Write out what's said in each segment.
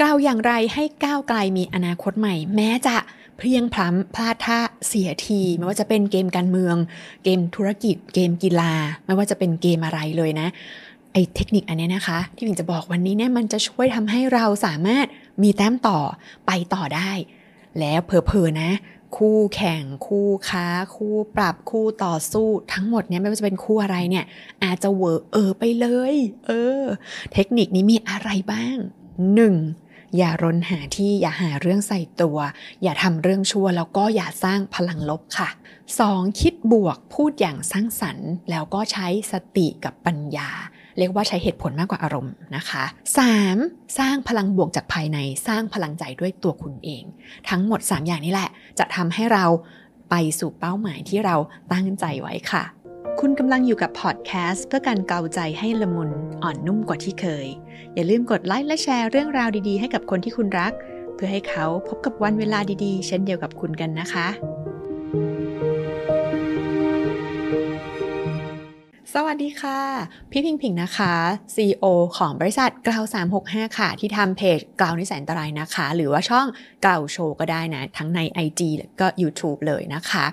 ก้าวอย่างไรให้ก้าวไกลมีอนาคตใหม่ แม้จะเพลียงพล้ำพลาดท่าเสียที ไม่ว่าจะเป็นเกมการเมือง เกมธุรกิจ เกมกีฬา ไม่ว่าจะเป็นเกมอะไรเลยนะไอ้เทคนิคอันนี้นะคะ ที่พิงจะบอกวันนี้เนี่ยมันจะช่วยทำให้เราสามารถมีแต้มต่อไปต่อได้ แล้วเพอๆนะ คู่แข่งคู่ค้า คู่ปรับคู่ต่อสู้ทั้งหมดเนี่ยไม่ว่าจะเป็นคู่อะไรเนี่ย อาจจะเวอร์เออไปเลย เออ เทคนิคนี้มีอะไรบ้าง 1. อย่ารนหาที่อย่าหาเรื่องใส่ตัว อย่าทำเรื่องชั่วแล้วก็อย่าสร้างพลังลบค่ะ 2. คิดบวกพูดอย่างสร้างสรรค์ แล้วก็ใช้สติกับปัญญา เรียกว่าใช้เหตุผลมากกว่าอารมณ์นะคะ 3. สร้างพลังบวกจากภายในสร้างพลังใจด้วยตัวคุณเอง ทั้งหมด 3 อย่างนี้แหละ จะทำให้เราไปสู่เป้าหมายที่เราตั้งใจไว้ค่ะ คุณกำลังอยู่กับพอดแคสต์เพื่อการเกาใจให้ละมุนอ่อนนุ่มกว่าที่เคย อย่าลืมกดไลค์และแชร์เรื่องราวดีๆ ให้กับคนที่คุณรัก เพื่อให้เขาพบกับวันเวลาดีๆ เช่นเดียวกับคุณกันนะคะ สวัสดีค่ะ พี่พิงพิงนะคะ CEO ของบริษัทกล่าว365 ค่ะ ที่ทำเพจกล่าวนิสัยอันตรายนะคะ หรือว่าช่องกล่าวโชว์ก็ได้นะ ทั้งใน IG แล้วก็ YouTube เลยนะคะ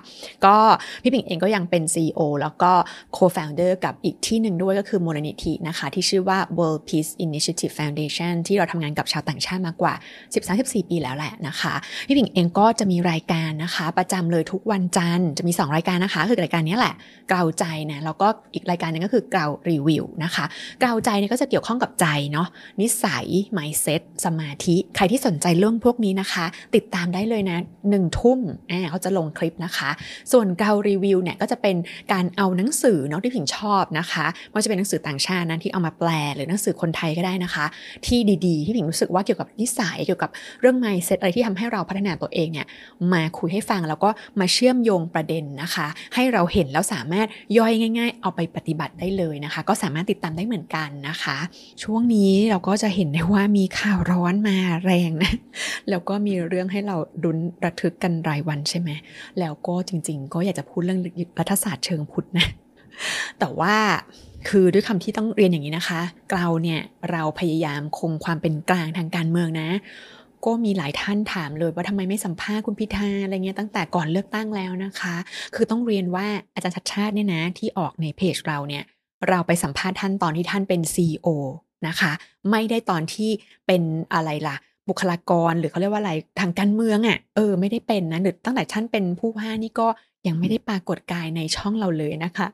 ก็พี่พิงเองก็ยังเป็น CEO แล้วก็ Co-founder กับอีกที่หนึ่งด้วยก็คือมูลนิธินะคะ ที่ชื่อว่า World Peace Initiative Foundation ที่เราทำงานกับชาวต่างชาติมากกว่า 13-14 ปีแล้วแหละนะคะ พี่พิงเองก็จะมีรายการนะคะ ประจำเลยทุกวันจันทร์จะมี 2 รายการนะคะ คือรายการนี้แหละกล่าวใจนะแล้วก็อีกรายการหนึงก็คือกล่าวรีวิวนะคะกล่าวใจเนี่ยก็จะเกี่ยวข้องกับใจเนาะนิสัย mindset สมาธิ ใครที่สนใจเรื่องพวกนี้นะคะ ติดตามได้เลยนะหนึ่งทุ่มอ่าเขาจะลงคลิปนะคะ ส่วนกล่าวรีวิวเนี่ยก็จะเป็นการเอาหนังสือเนาะที่ผิงชอบนะคะไม่ว่าจะเป็นหนังสือต่างชาตินะที่เอามาแปลหรือหนังสือคนไทยก็ได้นะคะ ที่ดีๆ ที่ผิงรู้สึกว่าเกี่ยวกับนิสัยเกี่ยวกับเรื่อง mindset อะไรที่ทำให้เราพัฒนาตัวเองเนี่ยมาคุยให้ฟังแล้วก็มาเชื่อมโยงประเด็นนะคะ ให้เราเห็นแล้วสามารถย่อยง่าย ๆ เอาไปปฏิบัติได้เลยนะคะ ก็สามารถติดตามได้เหมือนกันนะคะ ช่วงนี้เราก็จะเห็นได้ว่ามีข่าวร้อนมาแรงนะ แล้วก็มีเรื่องให้เราดุนระทึกกันรายวันใช่ไหมแล้วก็จริง ๆ ก็อยากจะพูดเรื่องรัฐศาสตร์เชิงพุทธนะแต่ว่าคือด้วยคำที่ต้องเรียนอย่างนี้นะคะ เราเนี่ยเราพยายามคงความเป็นกลางทางการเมืองนะ ก็มีหลายท่านถามเลยว่าทำไมไม่สัมภาษณ์คุณพิธาอะไรเงี้ยตั้งแต่ก่อนเลือกตั้งแล้วนะคะ คือต้องเรียนว่าอาจารย์ชัดชาติเนี่ยนะที่ออกในเพจเราเนี่ยเราไปสัมภาษณ์ท่านตอนที่ท่านเป็น CEO นะคะ ไม่ได้ตอนที่เป็นอะไรล่ะ บุคลากรหรือเขาเรียกว่าอะไรทางการเมืองอะ่ะเออไม่ได้เป็นนะหรือตั้งแต่ท่านเป็นผู้ว่านี่ก็ยังไม่ได้ปรากฏกายในช่องเราเลยนะคะ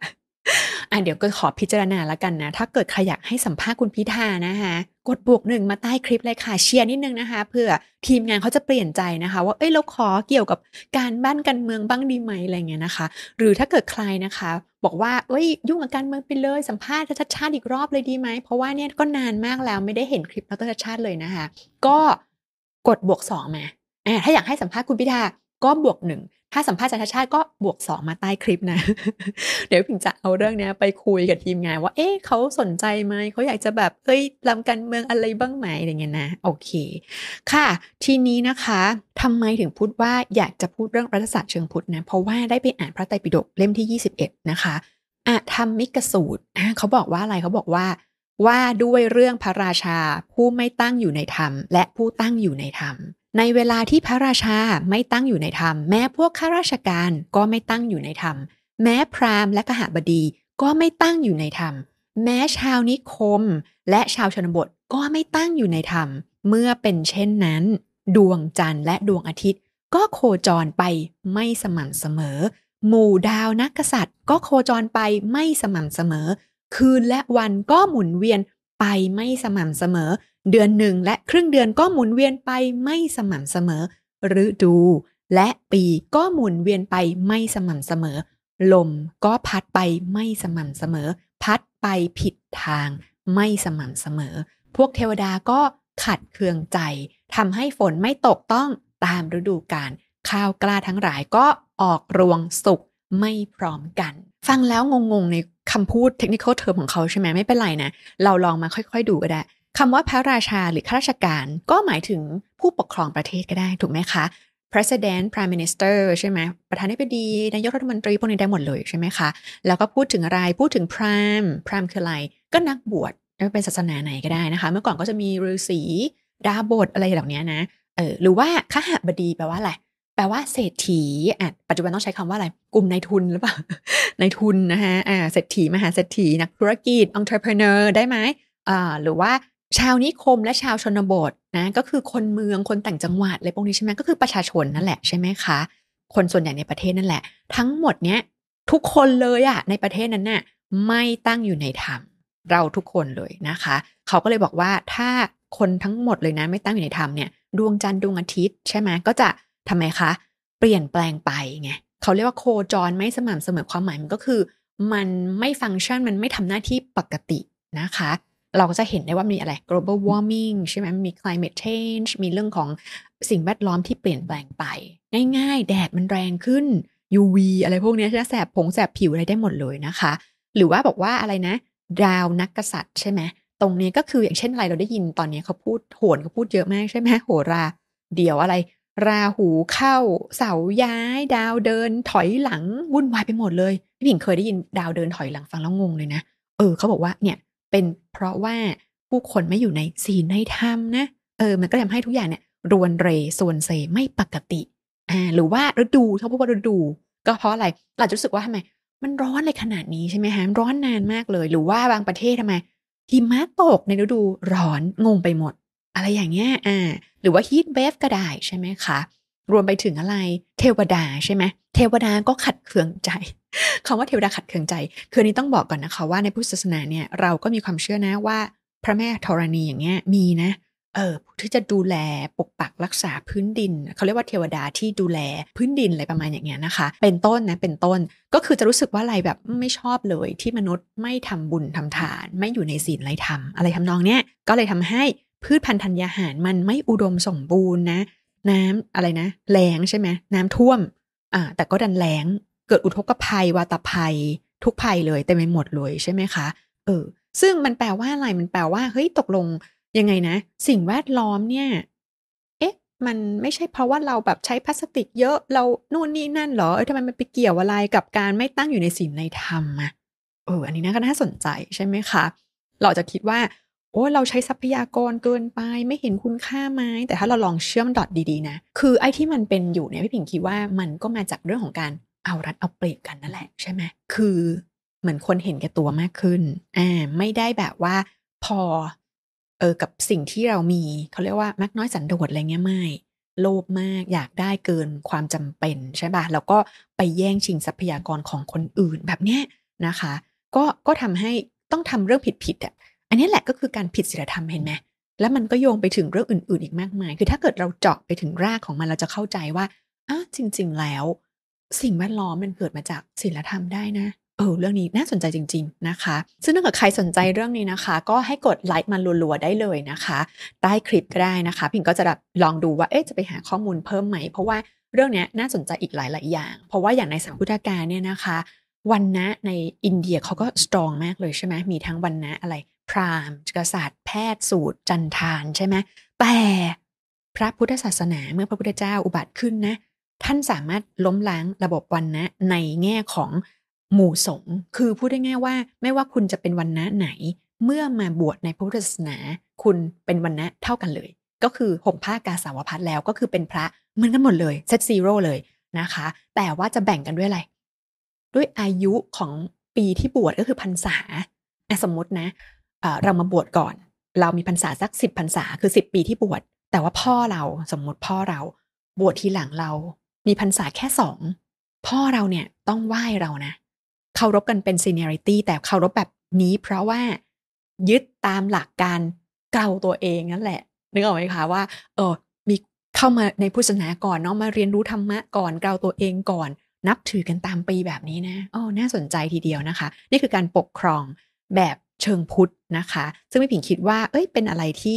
อะเดี๋ยวก็ขอพิจารณาแล้วกันนะ ถ้าเกิดใครอยากให้สัมภาษณ์คุณพิธานะคะกดบวกหนึ่งมาใต้คลิปเลยค่ะเชียร์นิดนึงนะคะเพื่อทีมงานเขาจะเปลี่ยนใจนะคะ ว่าเอ้ยเราขอเกี่ยวกับการบ้านการเมืองบ้างดีไหมอะไรเงี้ยนะคะ หรือถ้าเกิดใครนะคะ บอกว่าเอ้ยยุ่งกับการเมืองไปเลยสัมภาษณ์ชัดชาติอีกรอบเลยดีไหมเพราะว่าเนี่ยก็นานมากแล้วไม่ได้เห็นคลิปดรชัดชาติเลยนะคะ ก็กดบวกสองมาอ่าถ้าอยากให้สัมภาษณ์คุณพิธา ก็บวกหนึ่งถ้าสัมภาษณ์จารย์ชาติชาติก็บวก 2 มาใต้คลิปนะ เดี๋ยวพิงจะเอาเรื่องนี้ไปคุยกับทีมงานว่า เอ๊ะเขาสนใจไหม เขาอยากจะแบบ เอ้ยลำการเมืองอะไรบ้างไหมอะไรเงี้ยนะ โอเค ค่ะ ทีนี้นะคะทำไมถึงพูดว่าอยากจะพูดเรื่องรัฐศาสตร์เชิงพุทธนะ เพราะว่าได้ไปอ่านพระไตรปิฎกเล่มที่ 21 นะคะอะธรรมิกสูตรเขาบอกว่าอะไรเขาบอกว่า ว่าด้วยเรื่องพระราชาผู้ไม่ตั้งอยู่ในธรรม และผู้ตั้งอยู่ในธรรม ในเวลาที่พระราชาไม่ตั้งอยู่ในธรรม แม้พวกข้าราชการก็ไม่ตั้งอยู่ในธรรม แม้พราหมณ์และกหบดีก็ไม่ตั้งอยู่ในธรรม แม้ชาวนิคม และชาวชนบทก็ไม่ตั้งอยู่ในธรรม เมื่อเป็นเช่นนั้น ดวงจันทร์และดวงอาทิตย์ ก็โคจรไปไม่สม่ำเสมอ หมู่ดาวนักกษัตริย์ ก็โคจรไปไม่สม่ำเสมอ คืนและวันก็หมุนเวียนไปไม่สม่ำเสมอ เดือนหนึ่งและครึ่งเดือนก็หมุนเวียนไปไม่สม่ำเสมอฤดู และปีก็หมุนเวียนไปไม่สม่ำเสมอ ลมก็พัดไปไม่สม่ำเสมอ พัดไปผิดทาง ไม่สม่ำเสมอ พวกเทวดาก็ขัดเคืองใจทำให้ฝนไม่ตกต้องตามฤดูกาลข้าวกล้าทั้งหลายก็ออกรวงสุกไม่พร้อมกัน ฟังแล้วงงๆในคำพูดเทคนิคเทอมของเขาใช่ไหมไม่เป็นไรนะ เราลองมาค่อยๆดูก็ได้ คำว่าพระราชาหรือข้าราชการก็หมายถึงผู้ปกครองประเทศก็ได้ถูกไหมคะ president prime minister ใช่ไหมประธานาธิบดีนายกรัฐมนตรีพวกนี้ได้หมดเลยใช่ไหมคะ แล้วก็พูดถึงอะไรพูดถึง prime prime คืออะไร ก็นักบวชไม่เป็นศาสนาไหนก็ได้นะคะ เมื่อก่อนก็จะมีฤาษีดาบทอะไรเหล่านี้นะเออหรือว่าขหบดีแปลว่าอะไรแปลว่าเศรษฐีอะปัจจุบันต้องใช้คำว่าอะไร กลุ่มนายทุนหรือเปล่านายทุนนะคะอ่าเศรษฐีมหาเศรษฐีนักธุรกิจ entrepreneur ได้ไหมอ่าหรือว่า ชาวนิคมและชาวชนบทนะก็คือคนเมืองคนต่างจังหวัดอะไรพวกนี้ใช่ไหมก็คือประชาชนนั่นแหละใช่ไหมคะคนส่วนใหญ่ในประเทศนั่นแหละ ทั้งหมดเนี้ยทุกคนเลยอะในประเทศนั้นน่ะไม่ตั้งอยู่ในธรรมเราทุกคนเลยนะคะ เขาก็เลยบอกว่าถ้าคนทั้งหมดเลยนะไม่ตั้งอยู่ในธรรมเนี่ยดวงจันทร์ดวงอาทิตย์ใช่ไหมก็จะทำไมคะ เปลี่ยนแปลงไปไงเขาเรียกว่าโคจรไม่สม่ำเสมอความหมายมันก็คือ มันไม่ฟังก์ชันมันไม่ทำหน้าที่ปกตินะคะ เราก็จะเห็นได้ว่ามีอะไร global warming ใช่ไหมมี climate change มีเรื่องของสิ่งแวดล้อมที่เปลี่ยนแปลงไป ง่าย ๆ แดดมันแรงขึ้น UV อะไรพวกนี้จะแสบผงแสบผิวอะไรได้หมดเลยนะคะ หรือว่าบอกว่าอะไรนะ ดาวนักกษัตริย์ใช่ไหมตรงนี้ก็คืออย่างเช่นอะไรเราได้ยินตอนนี้เขาพูดโหนเขาพูดเยอะมากใช่ไหมโหรา เดี๋ยวอะไร ราหูเข้า เสาย้าย ดาวเดินถอยหลังวุ่นวายไปหมดเลยพี่ผิงเคยได้ยินดาวเดินถอยหลังฟังแล้วงงเลยนะเออเขาบอกว่าเนี่ย เป็นเพราะว่าผู้คนไม่อยู่ในศีลในธรรมนะเออมันก็ทำให้ทุกอย่างเนี่ยรวนเรส่วนเซไม่ปกติอ่าหรือว่าฤดูเขาพูดว่าฤดู ก็เพราะอะไรเราจะรู้สึกว่าทำไม มันร้อนเลยขนาดนี้ใช่ไหมฮะร้อนนานมากเลย หรือว่าบางประเทศทำไมหิมะตกในฤดูร้อนงงไปหมด อะไรอย่างเงี้ยอ่าหรือว่าฮีทเวฟก็ได้ใช่ไหมคะรวมไปถึงอะไร เทวดาใช่ไหมเทวดาก็ขัดเคืองใจ คำว่าเทวดาขัดเคืองใจ คือนี้ต้องบอกก่อนนะคะว่าในพุทธศาสนาเนี่ยเราก็มีความเชื่อนะว่า พระแม่ธรณีอย่างเงี้ยมีนะ เออที่จะดูแลปกปักรักษาพื้นดิน เขาเรียกว่าเทวดาที่ดูแลพื้นดินอะไรประมาณอย่างเงี้ยนะคะ เป็นต้นนะเป็นต้นก็คือจะรู้สึกว่าอะไรแบบไม่ชอบเลยที่มนุษย์ไม่ทำบุญทำทาน ไม่อยู่ในศีลไรทำอะไรทำนองเนี้ยก็เลยทำให้พืชพันธุ์ธัญญาหารมันไม่อุดมสมบูรณ์นะ น้ำอะไรนะแรงใช่ไหมน้ำท่วมอ่าแต่ก็ดันแรง เกิดอุทกภัย วาตภัย ทุกภัยเลยเต็มไปหมดเลยใช่ไหมคะเออซึ่งมันแปลว่าอะไรมันแปลว่าเฮ้ยตกลงยังไงนะ สิ่งแวดล้อมเนี่ยเอ๊ะมันไม่ใช่เพราะว่าเราแบบใช้พลาสติกเยอะเรานู่นนี่นั่นเหรอเออทำไมมันไปเกี่ยวอะไรกับการไม่ตั้งอยู่ในศีลในธรรมอะเอออันนี้น่าก็น่าสนใจใช่ไหมคะเราจะคิดว่าโอ้เราใช้ทรัพยากรเกินไปไม่เห็นคุณค่าไหมแต่ถ้าเราลองเชื่อมดอทดีๆนะ คือไอ้ที่มันเป็นอยู่เนี่ยพี่ผิงคิดว่ามันก็มาจากเรื่องของการ เอารัดเอาเปรียบกันนั่นแหละใช่ไหมคือเหมือนคนเห็นแก่ตัวมากขึ้นอ่าไม่ได้แบบว่าพอเออกับสิ่งที่เรามีเขาเรียกว่ามักน้อยสันโดษอะไรเงี้ยไม่โลภมากอยากได้เกินความจำเป็นใช่ป่ะแล้วก็ไปแย่งชิงทรัพยากรของคนอื่นแบบเนี้ยนะคะ ก็ก็ทำให้ต้องทำเรื่องผิดผิดอะอันนี้แหละก็คือการผิดศีลธรรมเห็นไหมแล้วมันก็โยงไปถึงเรื่องอื่น ๆ อีกมากมาย คือถ้าเกิดเราเจาะไปถึงรากของมันเราจะเข้าใจว่าอ้าจริง ๆ แล้ว สิ่งแวดล้อมมันเกิดมาจากศีลธรรมได้นะเออเรื่องนี้น่าสนใจจริง ๆนะคะ ซึ่งถ้าเกิดใครสนใจเรื่องนี้นะคะ ก็ให้กดไลค์มาลัวๆได้เลยนะคะใต้คลิปก็ได้นะคะ พิงก็จะแบบลองดูว่าเอ๊ะจะไปหาข้อมูลเพิ่มไหม เพราะว่าเรื่องนี้น่าสนใจอีกหลาย ๆ อย่าง เพราะว่าอย่างในสังพุทธการเนี่ยนะคะ วันนะในอินเดียเขาก็สตรองมากเลยใช่ไหมมีทั้งวันนะอะไร พราหมณ์กษัตริย์แพทย์สูตร จันทานใช่ไหมแต่พระพุทธศาสนาเมื่อพระพุทธเจ้าอุบัติขึ้นนะ ท่านสามารถล้มล้างระบบวันนะในแง่ของหมู่สงฆ์คือพูดได้ง่ายว่า ไม่ว่าคุณจะเป็นวันนะไหน เมื่อมาบวชในพระพุทธศาสนา คุณเป็นวันนะเท่ากันเลย ก็คือห่มผ้ากาสาวพัดแล้วก็คือเป็นพระเหมือนกันหมดเลยเซตซีโร่เลยนะคะ แต่ว่าจะแบ่งกันด้วยอะไร ด้วยอายุของปีที่บวชก็คือพรรษาสมมตินะเรามาบวชก่อน เรามีพรรษาสักสิบพรรษาคือสิบปีที่บวชแต่ว่าพ่อเราสมมติพ่อเราบวชทีหลังเรา มีพรรษาแค่สองพ่อเราเนี่ยต้องไหว้เรานะเคารพกันเป็น seniority แต่เคารพแบบนี้เพราะว่ายึดตามหลักการเกลาตัวเองนั่นแหละ นึกออกไหมคะว่า เออมีเข้ามาในพุทธศาสนาก่อนเนาะมาเรียนรู้ธรรมะก่อนเกลาตัวเองก่อน นับถือกันตามปีแบบนี้นะอ๋อน่าสนใจทีเดียวนะคะ นี่คือการปกครองแบบเชิงพุทธนะคะ ซึ่งไม่ผิงคิดว่า เอ้ยเป็นอะไรที่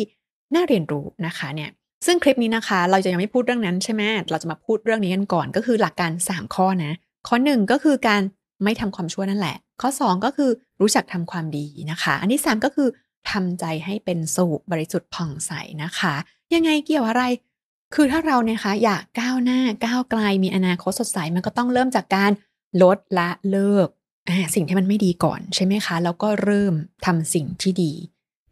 น่าเรียนรู้นะคะเนี่ย ซึ่งคลิปนี้นะคะ เราจะยังไม่พูดเรื่องนั้นใช่ไหมเราจะมาพูดเรื่องนี้กันก่อนก็คือหลักการ 3 ข้อนะ ข้อ 1 ก็คือการไม่ทำความชั่วนั่นแหละ ข้อ 2 ก็คือรู้จักทำความดีนะคะ อันที่ 3 ก็คือทำใจให้เป็นสุขบริสุทธิ์ผ่องใสนะคะ ยังไงเกี่ยวอะไร คือถ้าเราเนี่ยคะอยากก้าวหน้าก้าวไกลมีอนาคตสดใสมันก็ต้องเริ่มจากการลดละเลิกสิ่งที่มันไม่ดีก่อนใช่ไหมคะ แล้วก็เริ่มทำสิ่งที่ดี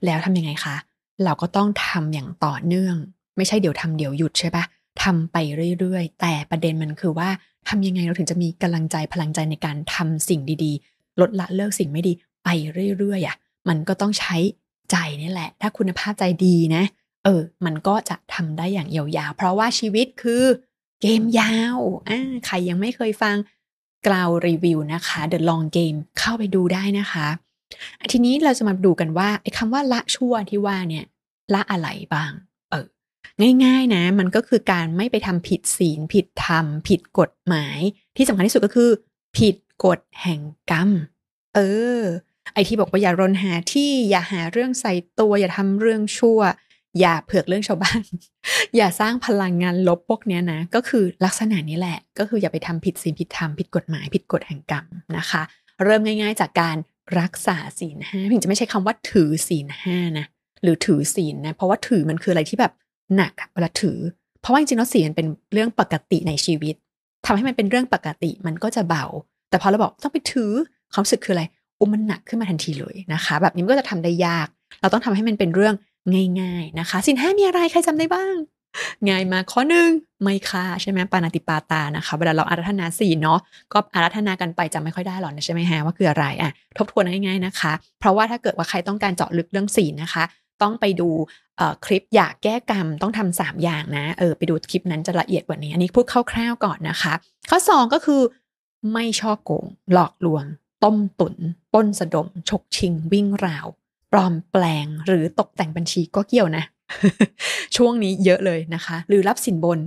แล้วทำยังไงคะ เราก็ต้องทำอย่างต่อเนื่อง ไม่ใช่เดี๋ยวทำเดี๋ยวหยุดใช่ปะทำไปเรื่อยๆ แต่ประเด็นมันคือว่าทำยังไงเราถึงจะมีกำลังใจพลังใจในการทำสิ่งดีๆ ลดละเลิกสิ่งไม่ดีไปเรื่อยๆอะมันก็ต้องใช้ใจนี่แหละ ถ้าคุณภาพใจดีนะ เออ มันก็จะทำได้อย่างยาวๆ เพราะว่าชีวิตคือเกมยาวอ่าใครยังไม่เคยฟังกล่าวรีวิวนะคะ The Long Game เข้าไปดูได้นะคะ ทีนี้เราจะมาดูกันว่าไอ้คำว่าละชั่วที่ว่าเนี่ยละอะไรบ้าง ง่าย ๆ นะ มันก็คือการไม่ไปทำผิดศีล ผิดธรรม ผิดกฎหมาย ที่สำคัญที่สุดก็คือ ผิดกฎแห่งกรรม เออ ไอที่บอกว่าอย่ารนหาที่อย่าหาเรื่องใส่ตัว อย่าทำเรื่องชั่ว อย่าเผือกเรื่องชาวบ้าน อย่าสร้างพลังงานลบพวกเนี้ยนะ ก็คือลักษณะนี้แหละ ก็คืออย่าไปทำผิดศีลผิดธรรมผิดกฎหมาย ผิดกฎแห่งกรรมนะคะ เริ่มง่าย ๆ จากการรักษาศีลห้าพิงจะไม่ใช้คำว่าถือศีลห้านะหรือถือศีลนะ เพราะว่าถือมันคืออะไรที่แบบ หนักเวลาถือ เพราะว่าจริงๆแล้วศีลมันเป็นเรื่องปกติในชีวิตทำให้มันเป็นเรื่องปกติมันก็จะเบา แต่พอเราบอกต้องไปถือความรู้สึกคืออะไรอุ้มมันหนักขึ้นมาทันทีเลยนะคะ แบบนี้มันก็จะทำได้ยาก เราต้องทำให้มันเป็นเรื่องง่าย ๆนะคะ สินห้ามีอะไรใครจำได้บ้าง ง่ายมาข้อหนึ่งไม่ค่าใช่ไหมปานาติปาตานะคะ เวลาเราอารัธนาศีลเนาะก็อารัธนากันไปจำไม่ค่อยได้หรอกนะใช่ไหมฮะว่าคืออะไรอะทบทวนง่ายๆนะคะ เพราะว่าถ้าเกิดว่าใครต้องการเจาะลึกเรื่องศีลนะคะ ต้องไปดูคลิปอยากแก้กรรมต้องทำสามอย่างนะเออไปดูคลิปนั้นจะละเอียดกว่านี้ อันนี้พูดคร่าวๆก่อนนะคะ ข้อ2ก็คือไม่ช่อโกง หลอกลวง ต้มตุนป้นสะดม ฉกชิง วิ่งราว ปลอมแปลงหรือตกแต่งบัญชีก็เกี่ยวนะ ช่วงนี้เยอะเลยนะคะ หรือรับสินบน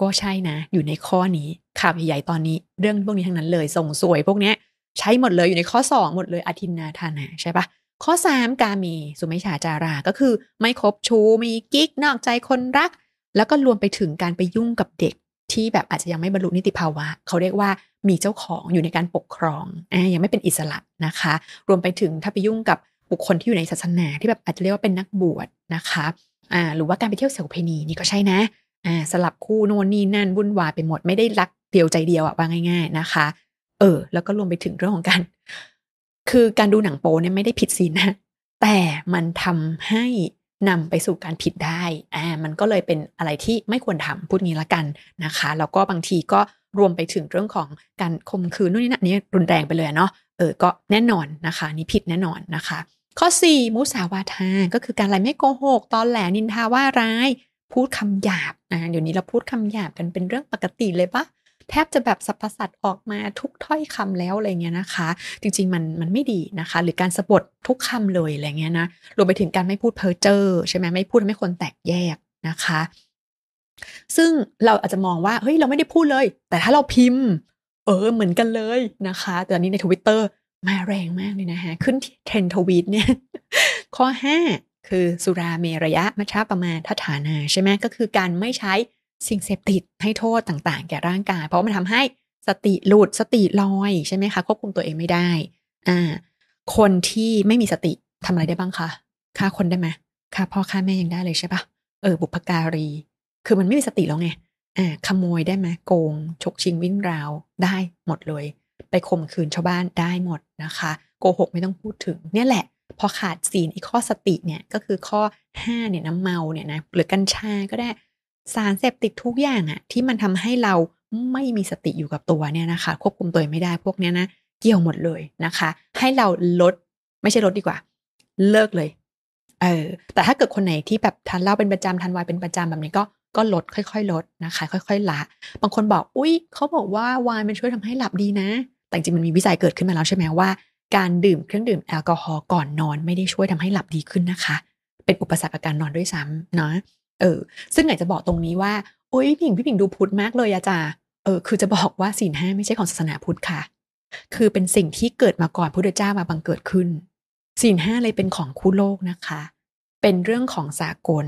ก็ใช่นะ อยู่ในข้อนี้ข่าวใหญ่ๆตอนนี้เรื่องพวกนี้ทั้งนั้นเลยส่งสวยพวกนี้ใช้หมดเลยอยู่ในข้อ 2 หมดเลยอธินนาทานาใช่ปะ ข้อ 3 กามีสุมิชาจาราก็คือ ไม่คบชู้มีกิ๊กนอกใจคนรัก แล้วก็รวมไปถึงการไปยุ่งกับเด็กที่แบบอาจจะยังไม่บรรลุนิติภาวะ เขาเรียกว่ามีเจ้าของอยู่ในการปกครองอ่ายังไม่เป็นอิสระนะคะ รวมไปถึงถ้าไปยุ่งกับบุคคลที่อยู่ในศาสนาที่แบบอาจจะเรียกว่าเป็นนักบวชนะคะอ่าหรือว่าการไปเที่ยวเสวเพณีนี่ก็ใช่นะอ่าสลับคู่โน่นนี่นั่นวุ่นวายไปหมดไม่ได้รักเดียวใจเดียวอะว่าง่าย ๆนะคะ เออ แล้วก็รวมไปถึงเรื่องของการ คือการดูหนังโป๊เนี่ยไม่ได้ผิดศีลนะ แต่มันทำให้นำไปสู่การผิดได้ อ่า มันก็เลยเป็นอะไรที่ไม่ควรทำพูดงี้ละกันนะคะ แล้วก็บางทีก็รวมไปถึงเรื่องของการข่มขืนนู่นนี่นั่นนี่รุนแรงไปเลยเนาะ เออ ก็แน่นอนนะคะ นี่ผิดแน่นอนนะคะ ข้อ 4 มุสาวาทา ก็คือการอะไรไม่โกหก ตอนแหลนินทาว่าร้าย พูดคำหยาบ อ่า เดี๋ยวนี้เราพูดคำหยาบกันเป็นเรื่องปกติเลยปะ แทบจะแบบสรรพสัตว์ออกมาทุกถ้อยคำแล้วอะไรเงี้ยนะคะ จริง ๆ มันมันไม่ดีนะคะ หรือการสะบดทุกคำเลยอะไรเงี้ยนะรวมไปถึงการไม่พูดเพ้อเจ้อใช่ไหมไม่พูดไม่คนแตกแยกนะคะ ซึ่งเราอาจจะมองว่าเฮ้ยเราไม่ได้พูดเลย แต่ถ้าเราพิมพ์ เออเหมือนกันเลยนะคะ แต่ตอนนี้ในทวิตเตอร์มาแรงมากเลยนะฮะ ขึ้น trend tweet เนี่ย ข้อ 5 คือสุราเมระยะมัชชะปะมาทัฏฐานา ใช่ไหมก็คือการไม่ใช้ สิ่งเสพติดให้โทษต่างๆ แก่ร่างกาย เพราะมันทำให้สติหลุดสติลอยใช่ไหมคะควบคุมตัวเองไม่ได้ อ่า คนที่ไม่มีสติทำอะไรได้บ้างคะฆ่าคนได้ไหมฆ่าพ่อฆ่าแม่ยังได้เลยใช่ปะเออบุพการี คือมันไม่มีสติแล้วไงอ่าขโมยได้ไหมโกงฉกชิงวิ่งราวได้หมดเลย ไปข่มขืนชาวบ้านได้หมดนะคะ โกหกไม่ต้องพูดถึง เนี่ยแหละ พอขาดศีลอีกข้อสติเนี่ยก็คือข้อ5เนี่ยน้ำเมาเนี่ยนะหรือกัญชาก็ได้ สารเสพติดทุกอย่างอะที่มันทำให้เราไม่มีสติอยู่กับตัวเนี่ยนะคะ ควบคุมตัวไม่ได้พวกเนี้ยนะเกี่ยวหมดเลยนะคะ ให้เราลดไม่ใช่ลดดีกว่า เลิกเลยเออแต่ถ้าเกิดคนไหนที่แบบทานเหล้าเป็นประจำทานไวน์เป็นประจำแบบนี้ก็ก็ลดค่อยๆ ลดนะคะ ค่อย ๆ ละ บางคนบอกอุ้ยเขาบอกว่าวายมันช่วยทำให้หลับดีนะ แต่จริงมันมีวิจัยเกิดขึ้นมาแล้วใช่ไหมว่า การดื่มเครื่องดื่มแอลกอฮอล์ก่อนนอนไม่ได้ช่วยทำให้หลับดีขึ้นนะคะ เป็นอุปสรรคกับการนอนด้วยซ้ำเนาะ เออ ซึ่งอยากจะบอกตรงนี้ว่า โอ้ยพี่ผิงพี่ผิงดูพุทธมากเลยอาจารย์เออ คือจะบอกว่าศีลห้าไม่ใช่ของศาสนาพุทธค่ะ คือเป็นสิ่งที่เกิดมาก่อนพุทธเจ้ามาบังเกิดขึ้น ศีลห้าเลยเป็นของคู่โลกนะคะ เป็นเรื่องของสากล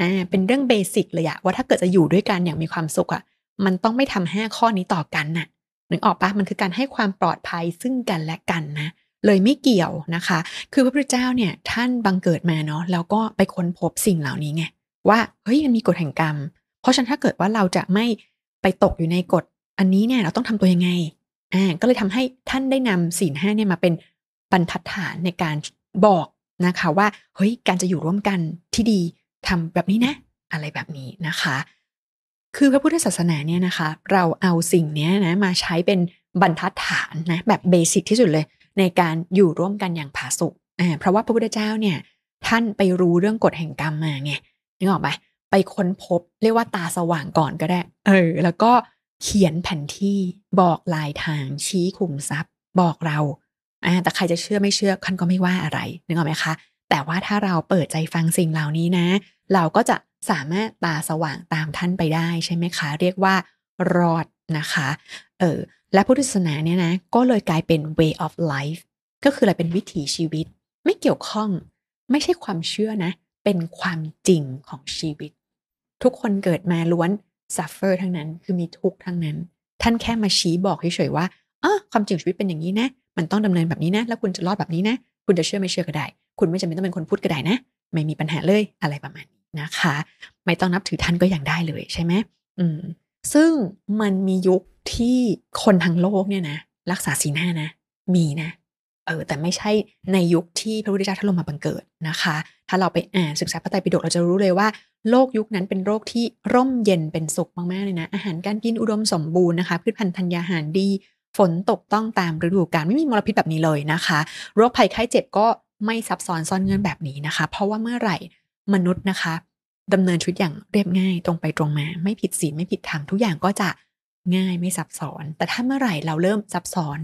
อ่า เป็นเรื่องเบสิกเลยอะว่าถ้าเกิดจะอยู่ด้วยกันอย่างมีความสุขอะมันต้องไม่ทำห้าข้อนี้ต่อกันน่ะนึกออกปะมันคือการให้ความปลอดภัยซึ่งกันและกันนะ เลยไม่เกี่ยวนะคะ คือพระพุทธเจ้าเนี่ยท่านบังเกิดมาเนาะแล้วก็ไปค้นพบสิ่งเหล่านี้ไง ว่าเฮ้ยมันมีกฎแห่งกรรม เพราะฉะนั้นถ้าเกิดว่าเราจะไม่ไปตกอยู่ในกฎอันนี้เนี่ยเราต้องทำตัวยังไงอ่าก็เลยทำให้ท่านได้นำศีลห้าเนี่ยมาเป็นบรรทัดฐานในการบอกนะคะว่าเฮ้ยการจะอยู่ร่วมกันที่ดีทำแบบนี้นะ อะไรแบบนี้นะคะ คือพระพุทธศาสนาเนี่ยนะคะ เราเอาสิ่งนี้นะมาใช้เป็นบรรทัดฐานนะแบบเบสิกที่สุดเลย ในการอยู่ร่วมกันอย่างผาสุกอ่าเพราะว่าพระพุทธเจ้าเนี่ยท่านไปรู้เรื่องกฎแห่งกรรมมาไง นึกออกไหมไปค้นพบเรียกว่าตาสว่างก่อนก็ได้ เออ แล้วก็เขียนแผนที่บอกลายทางชี้ขุมทรัพย์ บอกเราอ่าแต่ใครจะเชื่อไม่เชื่อคันก็ไม่ว่าอะไรนึกออกไหมคะ แต่ว่าถ้าเราเปิดใจฟังสิ่งเหล่านี้นะ เราก็จะสามารถตาสว่างตามท่านไปได้ใช่ไหมคะ เรียกว่ารอดนะคะ เออ และพุทธศาสนาเนี่ยนะ ก็เลยกลายเป็น way of life ก็คืออะไรเป็นวิถีชีวิต ไม่เกี่ยวข้อง ไม่ใช่ความเชื่อนะ เป็นความจริงของชีวิต ทุกคนเกิดมาล้วน suffer ทั้งนั้นคือมีทุกข์ทั้งนั้น ท่านแค่มาชี้บอกเฉยๆว่าอ๋อความจริงชีวิตเป็นอย่างนี้นะ มันต้องดำเนินแบบนี้นะ แล้วคุณจะรอดแบบนี้นะ คุณจะเชื่อไม่เชื่อก็ได้ คุณไม่จำเป็นต้องเป็นคนพูดก็ได้นะ ไม่มีปัญหาเลยอะไรประมาณนี้นะคะ ไม่ต้องนับถือท่านก็ยังได้เลยใช่ไหมอืมซึ่งมันมียุคที่คนทั้งโลกเนี่ยนะรักษาศีลห้านะ มีนะ เออแต่ไม่ใช่ในยุคที่พระพุทธเจ้าท่านลงมาบังเกิดนะคะ ถ้าเราไปอ่านศึกษาพระไตรปิฎกเราจะรู้เลยว่าโลกยุคนั้นเป็นโรคที่ร่มเย็นเป็นสุขมากๆเลยนะ อาหารการกินอุดมสมบูรณ์นะคะพืชพันธุ์ธัญญาหารดี ฝนตกต้องตามฤดูกาลไม่มีมลพิษแบบนี้เลยนะคะ โรคภัยไข้เจ็บก็ไม่ซับซ้อนซ่อนเงื่อนแบบนี้นะคะ เพราะว่าเมื่อไหร่มนุษย์นะคะดำเนินชีวิตอย่างเรียบง่ายตรงไปตรงมา ไม่ผิดศีลไม่ผิดธรรมทุกอย่างก็จะง่ายไม่ซับซ้อน แต่ถ้าเมื่อไหร่เราเริ่มซับซ้อน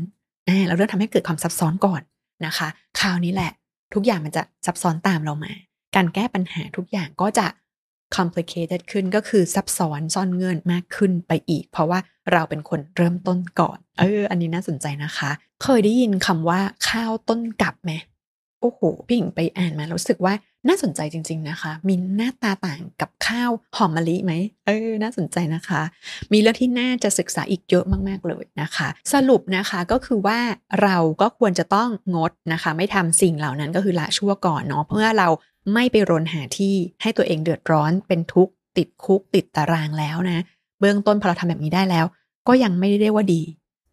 เราเริ่มทำให้เกิดความซับซ้อนก่อนนะคะ คราวนี้แหละทุกอย่างมันจะซับซ้อนตามเรามา การแก้ปัญหาทุกอย่างก็จะ complicated ขึ้นก็คือซับซ้อนซ่อนเงื่อนมากขึ้นไปอีก เพราะว่าเราเป็นคนเริ่มต้นก่อน เออ อันนี้น่าสนใจนะคะ เคยได้ยินคำว่าข้าวต้นกับไหมโอ้โหพี่หญิงไปอ่านมารู้สึกว่า น่าสนใจจริง ๆนะคะ มีหน้าตาต่างกับข้าวหอมมะลิไหมเออ น่าสนใจนะคะ มีเรื่องที่น่าจะศึกษาอีกเยอะมากๆเลยนะคะ สรุปนะคะก็คือว่าเราก็ควรจะต้องงดนะคะ ไม่ทำสิ่งเหล่านั้นก็คือละชั่วก่อนเนาะเพื่อเราไม่ไปรนหาที่ให้ตัวเองเดือดร้อนเป็นทุกข์ติดคุกติดตารางแล้วนะ เบื้องต้นพอเราทำแบบนี้ได้แล้ว ก็ยังไม่ได้เรียกว่าดี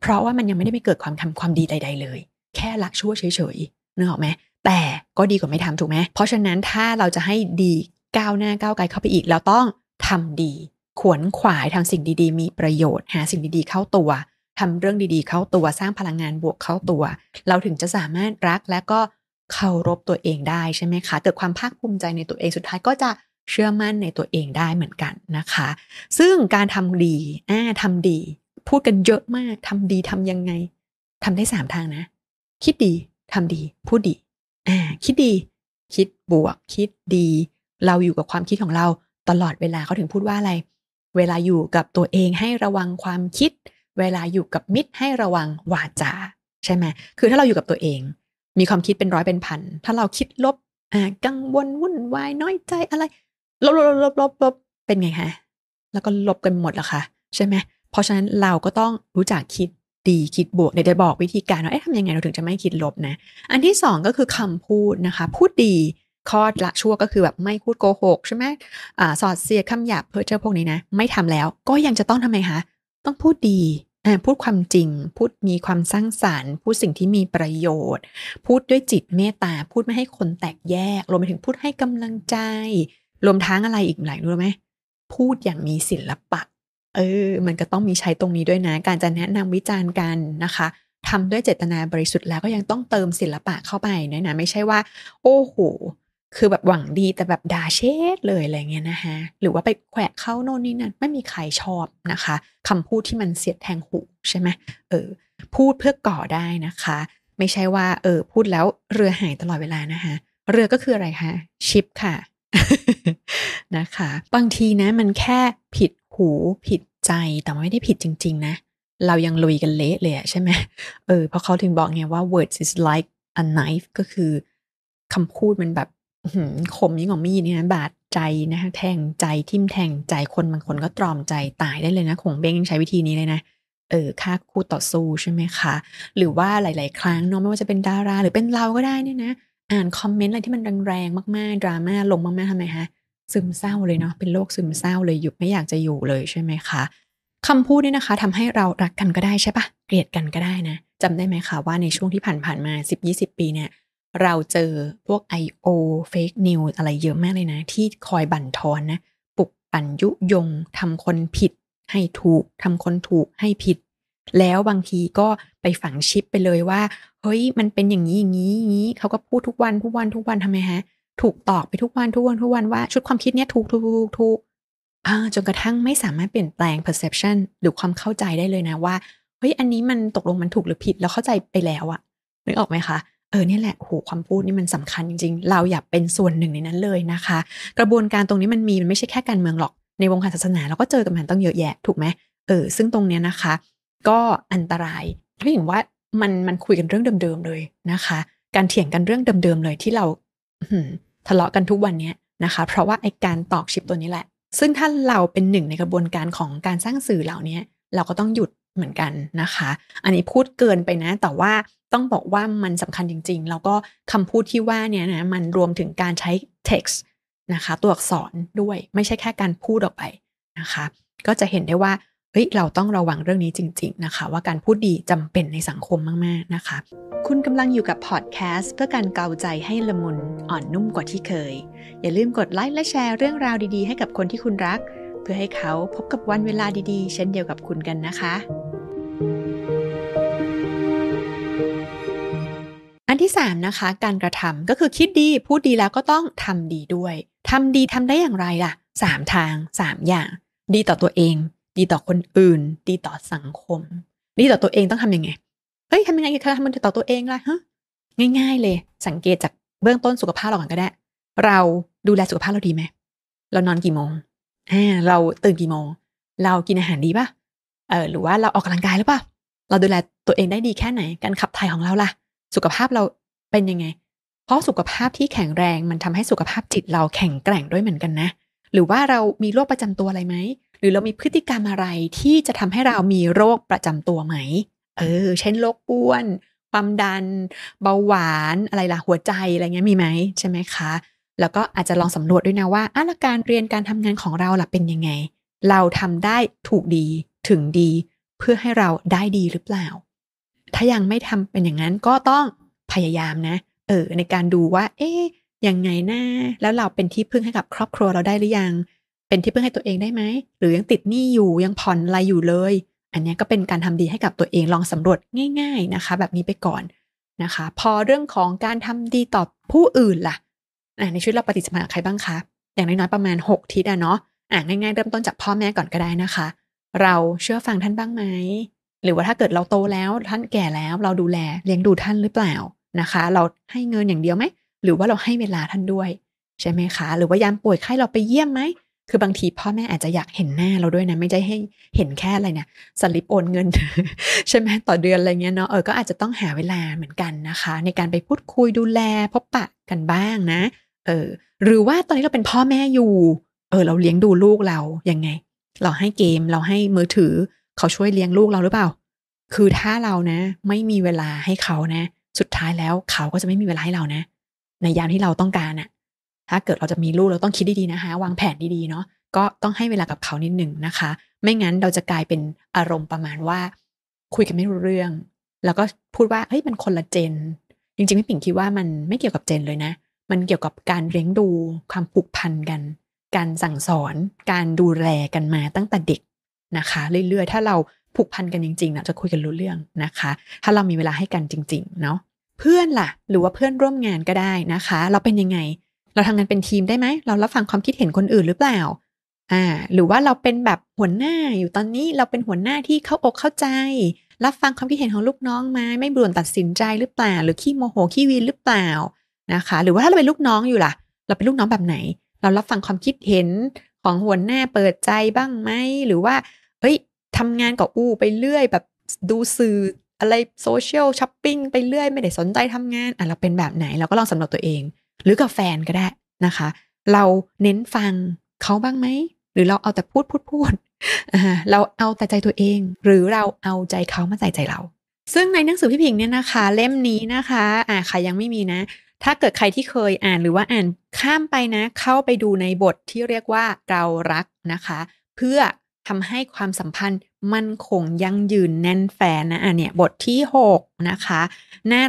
เพราะว่ามันยังไม่ได้ไปเกิดความทำความดีใด ๆ เลย แค่ละชั่วเฉยๆนึกออกไหม แต่ก็ดีกว่าไม่ทำถูกไหมเพราะฉะนั้นถ้าเราจะให้ดีก้าวหน้าก้าวไกลเข้าไปอีก เราต้องทำดี ขวนขวายทำสิ่งดีๆ มีประโยชน์ หาสิ่งดีๆเข้าตัวทำเรื่องดีๆ เข้าตัวสร้างพลังงานบวกเข้าตัว เราถึงจะสามารถรักและก็เคารพตัวเองได้ใช่ไหมคะเกิดความภาคภูมิใจในตัวเองสุดท้ายก็จะเชื่อมั่นในตัวเองได้เหมือนกันนะคะ ซึ่งการทำดีอ่าทำดี พูดกันเยอะมากทำดีทำยังไงทำได้สามทางนะ คิดดีทำดี พูดดี อ่าคิดดี คิดบวก คิดดี เราอยู่กับความคิดของเราตลอดเวลาเขาถึงพูดว่าอะไร เวลาอยู่กับตัวเองให้ระวังความคิด เวลาอยู่กับมิตรให้ระวังวาจาใช่ไหมคือถ้าเราอยู่กับตัวเอง มีความคิดเป็นร้อยเป็นพัน ถ้าเราคิดลบอ่ากังวลวุ่นวายน้อยใจอะไรลบลบลบลบลบเป็นไงคะแล้วก็ลบกันหมดละค่ะ ใช่ไหมเพราะฉะนั้นเราก็ต้องรู้จักคิด ดีคิดบวกเดี๋ยวจะบอกวิธีการว่าเอ๊ะทำยังไงเราถึงจะไม่คิดลบนะ อันที่สองก็คือคำพูดนะคะ พูดดีข้อละชั่วก็คือแบบไม่พูดโกหกใช่ไหมอ่าสอดเสียคำหยาบเพ้อเจ้าพวกนี้นะ ไม่ทำแล้วก็ยังจะต้องทำไมคะ ต้องพูดดีพูดความจริง พูดมีความสร้างสารรค์ พูดสิ่งที่มีประโยชน์ พูดด้วยจิตเมตตา พูดไม่ให้คนแตกแยก รวมไปถึงพูดให้กำลังใจ รวมทั้งอะไรอีกหลายรู้ไหม พูดอย่างมีศิลปะ เออ มันก็ต้องมีใช้ตรงนี้ด้วยนะ การจะแนะนำวิจารณ์กันนะคะทำด้วยเจตนาบริสุทธิ์แล้วก็ยังต้องเติมศิลปะเข้าไปนะนะไม่ใช่ว่า โอ้โหคือแบบหวังดีแต่แบบด่าเชดเลยอะไรเงี้ยนะคะหรือว่าไปแขวะเข้าโน่นนี่นั่นไม่มีใครชอบนะคะคำพูดที่มันเสียดแทงหูใช่ไหมเออ พูดเพื่อก่อได้นะคะ ไม่ใช่ว่า เออ พูดแล้วเรือหายตลอดเวลานะคะเรือก็คืออะไรคะชิปค่ะนะคะบางทีนะมันแค่ผิด หูผิดใจแต่ไม่ได้ผิดจริง ๆ นะ เรายังลุยกันเละเลยใช่ไหมเออเพราะเขาถึงบอกไงว่า words is like a knife ก็คือคำพูดมันแบบคมยิ่งกว่ามีดนี่ยบาดใจนะคะแทงใจทิ่มแทงใจคนบางคนก็ตรอมใจตายได้เลยนะคงเบ้งยังใช้วิธีนี้เลยนะเออค่าคู่ต่อสู้ใช่ไหมคะ หรือว่าหลาย ๆ ครั้งเนาะไม่ว่าจะเป็นดารา หรือเป็นเราก็ได้เนี่ยนะ อ่านคอมเมนต์อะไรที่มันแรงๆมากๆดราม่าลงมากๆทำไมคะ ซึมเศร้าเลยเนาะเป็นโรคซึมเศร้าเลยหยุดไม่อยากจะอยู่เลยใช่ไหมคะคำพูดนี่นะคะทำให้เรารักกันก็ได้ใช่ปะเกลียดกันก็ได้นะจำได้ไหมคะว่าในช่วงที่ผ่านๆมา 10-20 ปีเนี่ยเราเจอพวก I.O. Fake News อะไรเยอะมากเลยนะ ที่คอยบั่นทอนนะปลุกปั่นยุยงทำคนผิด ให้ถูกทำคนถูกให้ผิด แล้วบางทีก็ไปฝังชิปไปเลยว่า เฮ้ยมันเป็นอย่างนี้อย่างนี้อย่างนี้เขาก็พูดทุกวันทุกวันทุกวันทำไมฮะ ถูกตอกไปทุกวันทุกวันทุกวันว่าชุดความคิดเนี้ยถูกถูกถูกถูกจนกระทั่งไม่สามารถเปลี่ยนแปลง perception หรือความเข้าใจได้เลยนะว่าเฮ้ยอันนี้มันตกลงมันถูกหรือผิดแล้วเข้าใจไปแล้วอะนึกออกไหมคะเออเนี่ยแหละโหความพูดนี่มันสำคัญจริงๆ เราอยากเป็นส่วนหนึ่งในนั้นเลยนะคะ กระบวนการตรงนี้มันมีมันไม่ใช่แค่การเมืองหรอก ในวงการศาสนาเราก็เจอกับมันต้องเยอะแยะ ถูกไหมเออซึ่งตรงเนี้ยนะคะ ก็อันตรายพี่เห็นว่ามันมันคุยกันเรื่องเดิมๆเลยนะคะ การเถียงกันเรื่องเดิมๆเลยที่เรา ทะเลาะกันทุกวันนี้นะคะ เพราะว่าไอการตอกชิปตัวนี้แหละ ซึ่งถ้าเราเป็นหนึ่งในกระบวนการของการสร้างสื่อเหล่านี้เราก็ต้องหยุดเหมือนกันนะคะ อันนี้พูดเกินไปนะ แต่ว่าต้องบอกว่ามันสำคัญจริง ๆ แล้วก็คำพูดที่ว่าเนี่ยนะมันรวมถึงการใช้ text นะคะ ตัวอักษรด้วยไม่ใช่แค่การพูดออกไปนะคะ ก็จะเห็นได้ว่า เฮ้ยเราต้องระวังเรื่องนี้จริง ๆนะคะ ว่าการพูดดีจำเป็นในสังคมมาก ๆ นะคะ คุณกำลังอยู่กับพอดแคสต์เพื่อการเกาใจให้ละมุนอ่อนนุ่มกว่าที่เคย อย่าลืมกดไลค์และแชร์เรื่องราวดีๆ ให้กับคนที่คุณรัก เพื่อให้เขาพบกับวันเวลาดีๆ เช่นเดียวกับคุณกันนะคะ อันที่ 3 นะคะ การกระทำก็คือคิดดีพูดดีแล้วก็ต้องทำดีด้วยทำดีทำได้อย่างไรล่ะสามทางสามอย่าง ดีต่อตัวเอง ดีต่อคนอื่น ดีต่อสังคม ดีต่อตัวเองต้องทํำยังไง เฮ้ยทำยังไงคะทำมันต่อตัวเองล่ะฮะง่าย ๆ เลย สังเกตจากเบื้องต้นสุขภาพเราก่อนก็ได้ เราดูแลสุขภาพเราดีไหม เรานอนกี่โมงอ่าเราตื่นกี่โมง เรากินอาหารดีปะเออหรือว่าเราออกกำลังกายหรือเปล่า เราดูแลตัวเองได้ดีแค่ไหน การขับถ่ายของเราล่ะ สุขภาพเราเป็นยังไง เพราะสุขภาพที่แข็งแรงมันทำให้สุขภาพจิตเราแข็งแกร่งด้วยเหมือนกันนะ หรือว่าเรามีโรคประจำตัวอะไรไหม หรือเรามีพฤติกรรมอะไรที่จะทำให้เรามีโรคประจำตัวไหม เออ เช่นโรคอ้วน ความดัน เบาหวานอะไรล่ะหัวใจอะไรเงี้ยมีไหมใช่ไหมคะ แล้วก็อาจจะลองสำรวจด้วยนะว่าอะล้วการเรียนการทำงานของเราล่ะเป็นยังไง เราทำได้ถูกดีถึงดี เพื่อให้เราได้ดีหรือเปล่า ถ้ายังไม่ทำเป็นอย่างนั้นก็ต้องพยายามนะ เออ ในการดูว่า เอ๊ยยังไงนะแล้วเราเป็นที่พึ่งให้กับครอบครัวเราได้หรือยัง เป็นที่พึ่งให้ตัวเองได้ไหม หรือยังติดหนี้อยู่ยังผ่อนอะไรอยู่เลย อันนี้ก็เป็นการทำดีให้กับตัวเองลองสำรวจง่าย ๆนะคะ แบบนี้ไปก่อนนะคะ พอเรื่องของการทำดีต่อผู้อื่นล่ะในชีวิตเราปฏิสัมพันธ์กับใครบ้างคะ อย่างน้อยๆประมาณ 6 ทิศอะเนาะอะง่ายๆเริ่มต้นจากพ่อแม่ก่อนก็ได้นะคะ เราเชื่อฟังท่านบ้างไหมหรือว่าถ้าเกิดเราโตแล้วท่านแก่แล้วเราดูแลเลี้ยงดูท่านหรือเปล่านะคะ เราให้เงินอย่างเดียวไหมหรือว่าเราให้เวลาท่านด้วย ใช่ไหมคะ หรือว่ายามป่วยไข้เราไปเยี่ยมไหม คือบางทีพ่อแม่อาจจะอยากเห็นหน้าเราด้วยนะ ไม่ใช่ให้เห็นแค่อะไรเนี่ยสลิปโอนเงิน ใช่ไหมต่อเดือนอะไรเงี้ยเนาะเออก็อาจจะต้องหาเวลาเหมือนกันนะคะ ในการไปพูดคุยดูแลพบปะกันบ้างนะ เออ หรือว่าตอนนี้เราเป็นพ่อแม่อยู่ เออ เราเลี้ยงดูลูกเรายังไง เราให้เกมเราให้มือถือ เขาช่วยเลี้ยงลูกเราหรือเปล่า คือถ้าเรานะ ไม่มีเวลาให้เขานะ สุดท้ายแล้วเขาก็จะไม่มีเวลาให้เรานะ ในยามที่เราต้องการอะ ถ้าเกิดเราจะมีลูกเราต้องคิดดีๆนะคะ วางแผนดีๆเนาะก็ต้องให้เวลากับเขานิดหนึ่งนะคะ ไม่งั้นเราจะกลายเป็นอารมณ์ประมาณว่า คุยกันไม่รู้เรื่อง แล้วก็พูดว่าเฮ้ยมันคนละเจน จริงๆพี่ปิ่งคิดว่ามันไม่เกี่ยวกับเจนเลยนะ มันเกี่ยวกับการเลี้ยงดูความผูกพันกัน การสั่งสอน การดูแลกันมาตั้งแต่เด็กนะคะ เรื่อยๆ ถ้าเราผูกพันกันจริงๆนะจะคุยกันรู้เรื่องนะคะ ถ้าเรามีเวลาให้กันจริง ๆ เนาะเพื่อนล่ะ หรือว่าเพื่อนร่วมงานก็ได้นะคะ เราเป็นยังไง เราทำงานเป็นทีมได้ไหม เรารับฟังความคิดเห็นคนอื่นหรือเปล่า อ่า หรือว่าเราเป็นแบบหัวหน้าอยู่ตอนนี้เราเป็นหัวหน้าที่เข้าอกเข้าใจ รับฟังความคิดเห็นของลูกน้องไหมไม่บ่นตัดสินใจหรือเปล่า หรือขี้โมโหขี้วีนหรือเปล่านะคะ หรือว่าถ้าเราเป็นลูกน้องอยู่ล่ะ เราเป็นลูกน้องแบบไหน เรารับฟังความคิดเห็นของหัวหน้าเปิดใจบ้างไหมหรือว่าเฮ้ยทำงานกับอู้ไปเรื่อยแบบดูสื่ออะไรโซเชียลช้อปปิ้งไปเรื่อยไม่ได้สนใจทำงานอะเราเป็นแบบไหนเราก็ลองสำรวจตัวเอง หรือกับแฟนก็ได้นะคะ เราเน้นฟังเขาบ้างไหม หรือเราเอาแต่พูดพูดพูดเราเอาแต่ใจตัวเอง หรือเราเอาใจเขามาใส่ใจเรา ซึ่งในหนังสือพี่พิงเนี่ยนะคะ เล่มนี้นะคะอ่าใครยังไม่มีนะ ถ้าเกิดใครที่เคยอ่านหรือว่าอ่านข้ามไปนะ เข้าไปดูในบทที่เรียกว่าเรารักนะคะ เพื่อทำให้ความสัมพันธ์ มั่นคงยั่งยืนแน่นแฟนนะอะเนี่ยบทที่ 6 นะคะ หน้า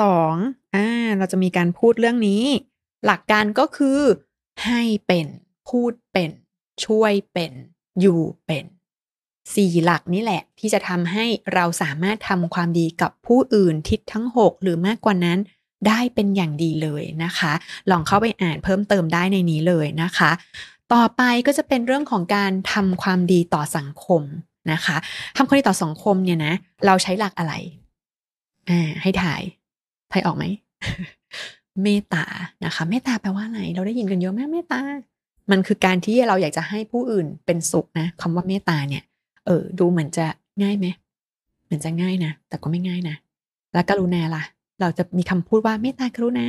132อ่าเราจะมีการพูดเรื่องนี้ หลักการก็คือ ให้เป็น พูดเป็น ช่วยเป็น อยู่เป็นสี่หลักนี่แหละ ที่จะทำให้เราสามารถทำความดีกับผู้อื่นทิศทั้ง 6 หรือมากกว่านั้นได้เป็นอย่างดีเลยนะคะ ลองเข้าไปอ่านเพิ่มเติมได้ในนี้เลยนะคะ ต่อไปก็จะเป็นเรื่องของการทำความดีต่อสังคม นะคะทำความดีต่อสังคมเนี่ยนะ เราใช้หลักอะไรอ่าให้ถ่ายถ่ายออกไหมเมตตานะคะ เมตตาแปลว่าอะไรเราได้ยินกันเยอะมากเมตตา มันคือการที่เราอยากจะให้ผู้อื่นเป็นสุขนะคำว่าเมตตาเนี่ย เออ ดูเหมือนจะง่ายไหมเหมือนจะง่ายนะแต่ก็ไม่ง่ายนะแล้วกรุณาล่ะ เราจะมีคำพูดว่าเมตตากรุณา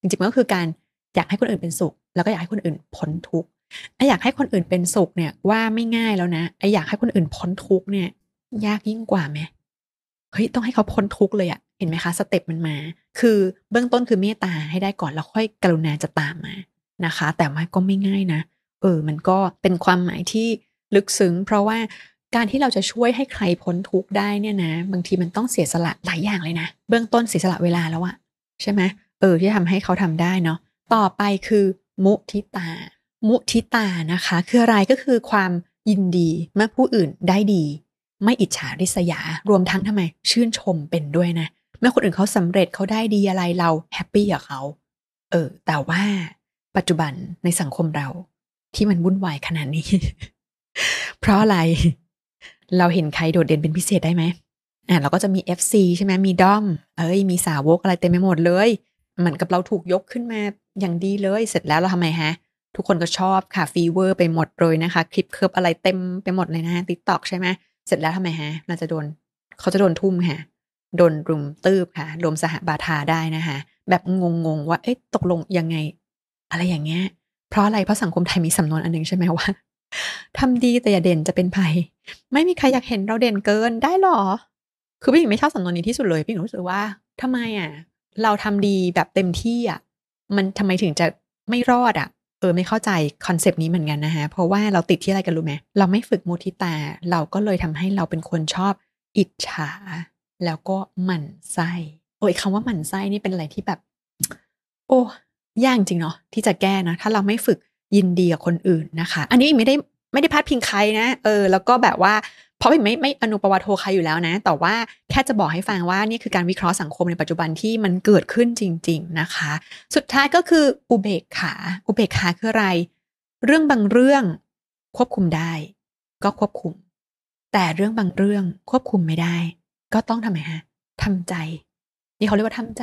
จริงๆมันก็คือการอยากให้คนอื่นเป็นสุข แล้วก็อยากให้คนอื่นพ้นทุกข์ ไออยากให้คนอื่นเป็นสุขเนี่ยว่าไม่ง่ายแล้วนะไออยากให้คนอื่นพ้นทุกข์เนี่ย ยากยิ่งกว่าไหมเฮ้ยต้องให้เขาพ้นทุกข์เลยอะเห็นไหมคะสเต็ปมันมา คือเบื้องต้นคือเมตตาให้ได้ก่อนแล้วค่อยกรุณาจะตามมานะคะ แต่ว่าก็ไม่ง่ายนะ เออ มันก็เป็นความหมายที่ลึกซึ้ง เพราะว่าการที่เราจะช่วยให้ใครพ้นทุกข์ได้เนี่ยนะ บางทีมันต้องเสียสละหลายอย่างเลยนะ เบื้องต้นเสียสละเวลาแล้วอะใช่ไหมเออที่ทำให้เขาทำได้เนาะต่อไปคือ มุทิตา มุทิตานะคะ คืออะไรก็คือความยินดีเมื่อผู้อื่นได้ดี ไม่อิจฉาริษยา รวมทั้งทำไม ชื่นชมเป็นด้วยนะ เมื่อคนอื่นเขาสำเร็จเขาได้ดีอะไรเราแฮปปี้กับเขา เออ แต่ว่าปัจจุบันในสังคมเรา ที่มันวุ่นวายขนาดนี้ เพราะอะไร เราเห็นใครโดดเด่นเป็นพิเศษได้ไหมอ่าเราก็จะมี FC ใช่ไหมมีด้อม เอ้ย มีสาวกอะไรเต็มไปหมดเลย เหมือนกับเราถูกยกขึ้นมาอย่างดีเลย เสร็จแล้วเราทำไมฮะ ทุกคนก็ชอบค่ะ fever ไปหมดเลยนะคะ คลิปเคลิปอะไรเต็มไปหมดเลยนะ TikTok ใช่ไหมเสร็จแล้วทำไมฮะเราจะโดนเขาจะโดนทุ่มค่ะโดนรุมตืบค่ะรุมสหบาทาได้นะคะแบบงงๆว่าเอ๊ะตกลงยังไง อะไรอย่างเงี้ยเพราะอะไรเพราะสังคมไทยมีสำนวนอันหนึ่งใช่ไหมว่าทำดีแต่อย่าเด่นจะเป็นภัย ไม่มีใครอยากเห็นเราเด่นเกินได้หรอ คือพี่ผิงไม่ชอบสำนวนนี้ที่สุดเลยพี่ผิงรู้สึกว่าทำไมอะ เราทำดีแบบเต็มที่อะ มันทำไมถึงจะไม่รอดอะ ออไม่เข้าใจ concept นี้เหมือนกันนะฮะเพราะว่าเราติดที่อะไรกันรู้ไหมเราไม่ฝึกมุทิตา เราก็เลยทำให้เราเป็นคนชอบอิจฉา แล้วก็หมั่นไส้โอ้ยคำว่าหมั่นไส้นี่เป็นอะไรที่แบบ โอ้ยากจริงเนาะที่จะแก้นะ ถ้าเราไม่ฝึกยินดีกับคนอื่นนะคะ อันนี้ไม่ได้ไม่ได้พาดพิงใครนะ เออ แล้วก็แบบว่า เพราะไม่ไม่อนุปวาโทใครอยู่แล้วนะ แต่ว่าแค่จะบอกให้ฟังว่านี่คือการวิเคราะห์สังคมในปัจจุบันที่มันเกิดขึ้นจริง ๆนะคะ สุดท้ายก็คืออุเบกขา อุเบกขาคืออะไร เรื่องบางเรื่องควบคุมได้ ก็ควบคุม แต่เรื่องบางเรื่องควบคุมไม่ได้ ก็ต้องทำไมฮะทำใจ นี่เขาเรียกว่าทำใจ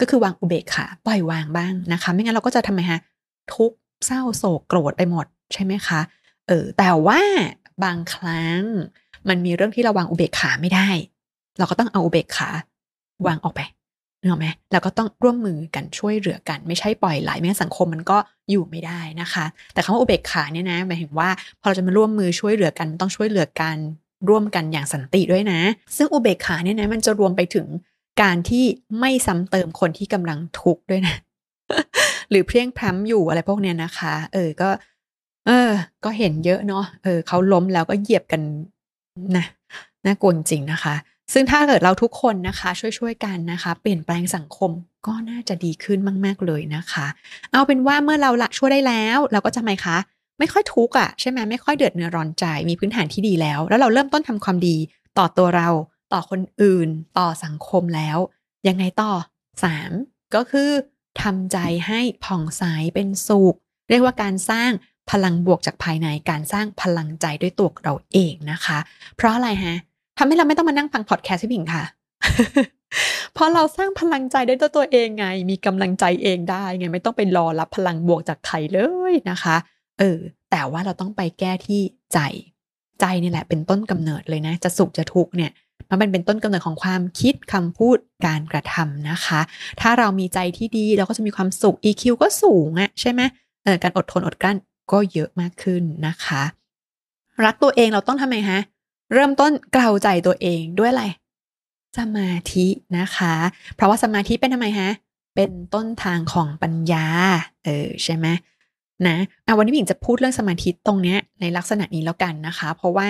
ก็คือวางอุเบกขาปล่อยวางบ้างนะคะ ไม่งั้นเราก็จะทำไมฮะทุกเศร้าโศกโกรธไปหมดใช่ไหมคะเออแต่ว่าบางครั้ง มันมีเรื่องที่เราวางอุเบกขาไม่ได้ เราก็ต้องเอาอุเบกขาวางออกไปนึกออกไหมเราก็ต้องร่วมมือกันช่วยเหลือกัน ไม่ใช่ปล่อยไหลไม่งั้นสังคมมันก็อยู่ไม่ได้นะคะ แต่คำว่าอุเบกขาเนี่ยนะหมายถึงว่าพอเราจะมาร่วมมือช่วยเหลือกันต้องช่วยเหลือกันร่วมกันอย่างสันติด้วยนะ ซึ่งอุเบกขาเนี่ยนะมันจะรวมไปถึงการที่ไม่ซ้ำเติมคนที่กำลังทุกข์ด้วยนะ หรือเพลียงพล้ำอยู่อะไรพวกเนี้ยนะคะ เออก็ เออ ก็เห็นเยอะเนาะเออเขาล้มแล้วก็เหยียบกัน นะน่ากลัวจริงนะคะ ซึ่งถ้าเกิดเราทุกคนนะคะ ช่วยๆกันนะคะ เปลี่ยนแปลงสังคมก็น่าจะดีขึ้นมาก ๆ เลยนะคะ เอาเป็นว่าเมื่อเราละช่วยได้แล้ว เราก็จะไหมคะ ไม่ค่อยทุกข์อะใช่ไหมไม่ค่อยเดือดเนื้อร้อนใจมีพื้นฐานที่ดีแล้ว แล้วเราเริ่มต้นทำความดีต่อตัวเราต่อคนอื่น ต่อสังคมแล้ว ยังไงต่อ 3. ก็คือทำใจให้ผ่องใสเป็นสุข เรียกว่าการสร้าง พลังบวกจากภายในการสร้างพลังใจด้วยตัวเราเองนะคะ เพราะอะไรฮะทำให้เราไม่ต้องมานั่งฟังพอดแคสต์พี่ผิงค่ะเพราะเราสร้างพลังใจด้วยตัวตัวเองไง มีกำลังใจเองได้ไงไม่ต้องไปรอรับพลังบวกจากใครเลยนะคะ เออ แต่ว่าเราต้องไปแก้ที่ใจ ใจนี่แหละเป็นต้นกำเนิดเลยนะ จะสุขจะทุกข์เนี่ย มันเป็นเป็นต้นกำเนิดของความคิดคำพูดการกระทำนะคะ ถ้าเรามีใจที่ดีเราก็จะมีความสุข EQ ก็สูงอะใช่ไหมเออการอดทนอดกลั้น ก็เยอะมากขึ้นนะคะ รักตัวเองเราต้องทำไมฮะ เริ่มต้นกล่าวใจตัวเองด้วยอะไร สมาธินะคะ เพราะว่าสมาธิเป็นทำไมฮะ เป็นต้นทางของปัญญา เออใช่ไหมนะอะวันนี้ผิงจะพูดเรื่องสมาธิตรงเนี้ยในลักษณะนี้แล้วกันนะคะ เพราะว่า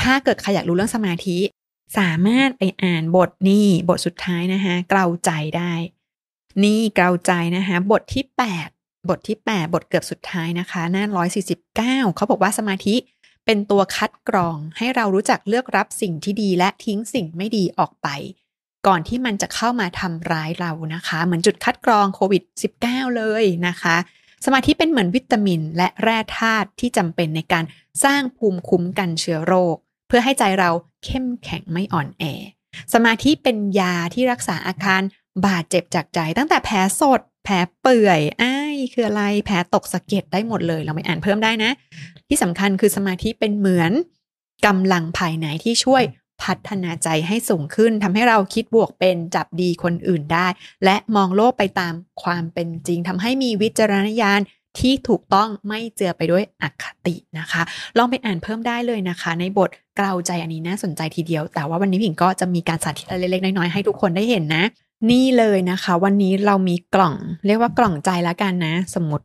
ถ้าเกิดใครอยากรู้เรื่องสมาธิ สามารถไปอ่านบทนี่บทสุดท้ายนะคะเกลาใจได้ นี่เกลาใจนะคะบทที่ 8 บทที่ 8 บทเกือบสุดท้ายนะคะหน้า 149 เขาบอกว่าสมาธิเป็นตัวคัดกรองให้เรารู้จักเลือกรับสิ่งที่ดีและทิ้งสิ่งไม่ดีออกไป ก่อนที่มันจะเข้ามาทำร้ายเรานะคะ เหมือนจุดคัดกรองโควิด -19 เลยนะคะ สมาธิเป็นเหมือนวิตามินและแร่ธาตุที่จำเป็นในการสร้างภูมิคุ้มกันเชื้อโรค เพื่อให้ใจเราเข้มแข็งไม่อ่อนแอ สมาธิเป็นยาที่รักษาอาการบาดเจ็บจากใจตั้งแต่แผลสด ผลเปื่อยอ้ายคืออะไร แผลตกสะเก็ดได้หมดเลย เราไปอ่านเพิ่มได้นะ ที่สำคัญคือสมาธิเป็นเหมือนกำลังภายในที่ช่วยพัฒนาใจให้สูงขึ้นทำให้เราคิดบวกเป็นจับดีคนอื่นได้ และมองโลกไปตามความเป็นจริงทำให้มีวิจารณญาณที่ถูกต้องไม่เจือไปด้วยอคตินะคะ ลองไปอ่านเพิ่มได้เลยนะคะ ในบทกล่าวใจอันนี้น่าสนใจทีเดียว แต่ว่าวันนี้ผิงก็จะมีการสาธิตเล็กๆน้อยๆให้ทุกคนได้เห็นนะ นี่เลยนะคะ วันนี้เรามีกล่อง เรียกว่ากล่องใจแล้วกันนะ สมมติ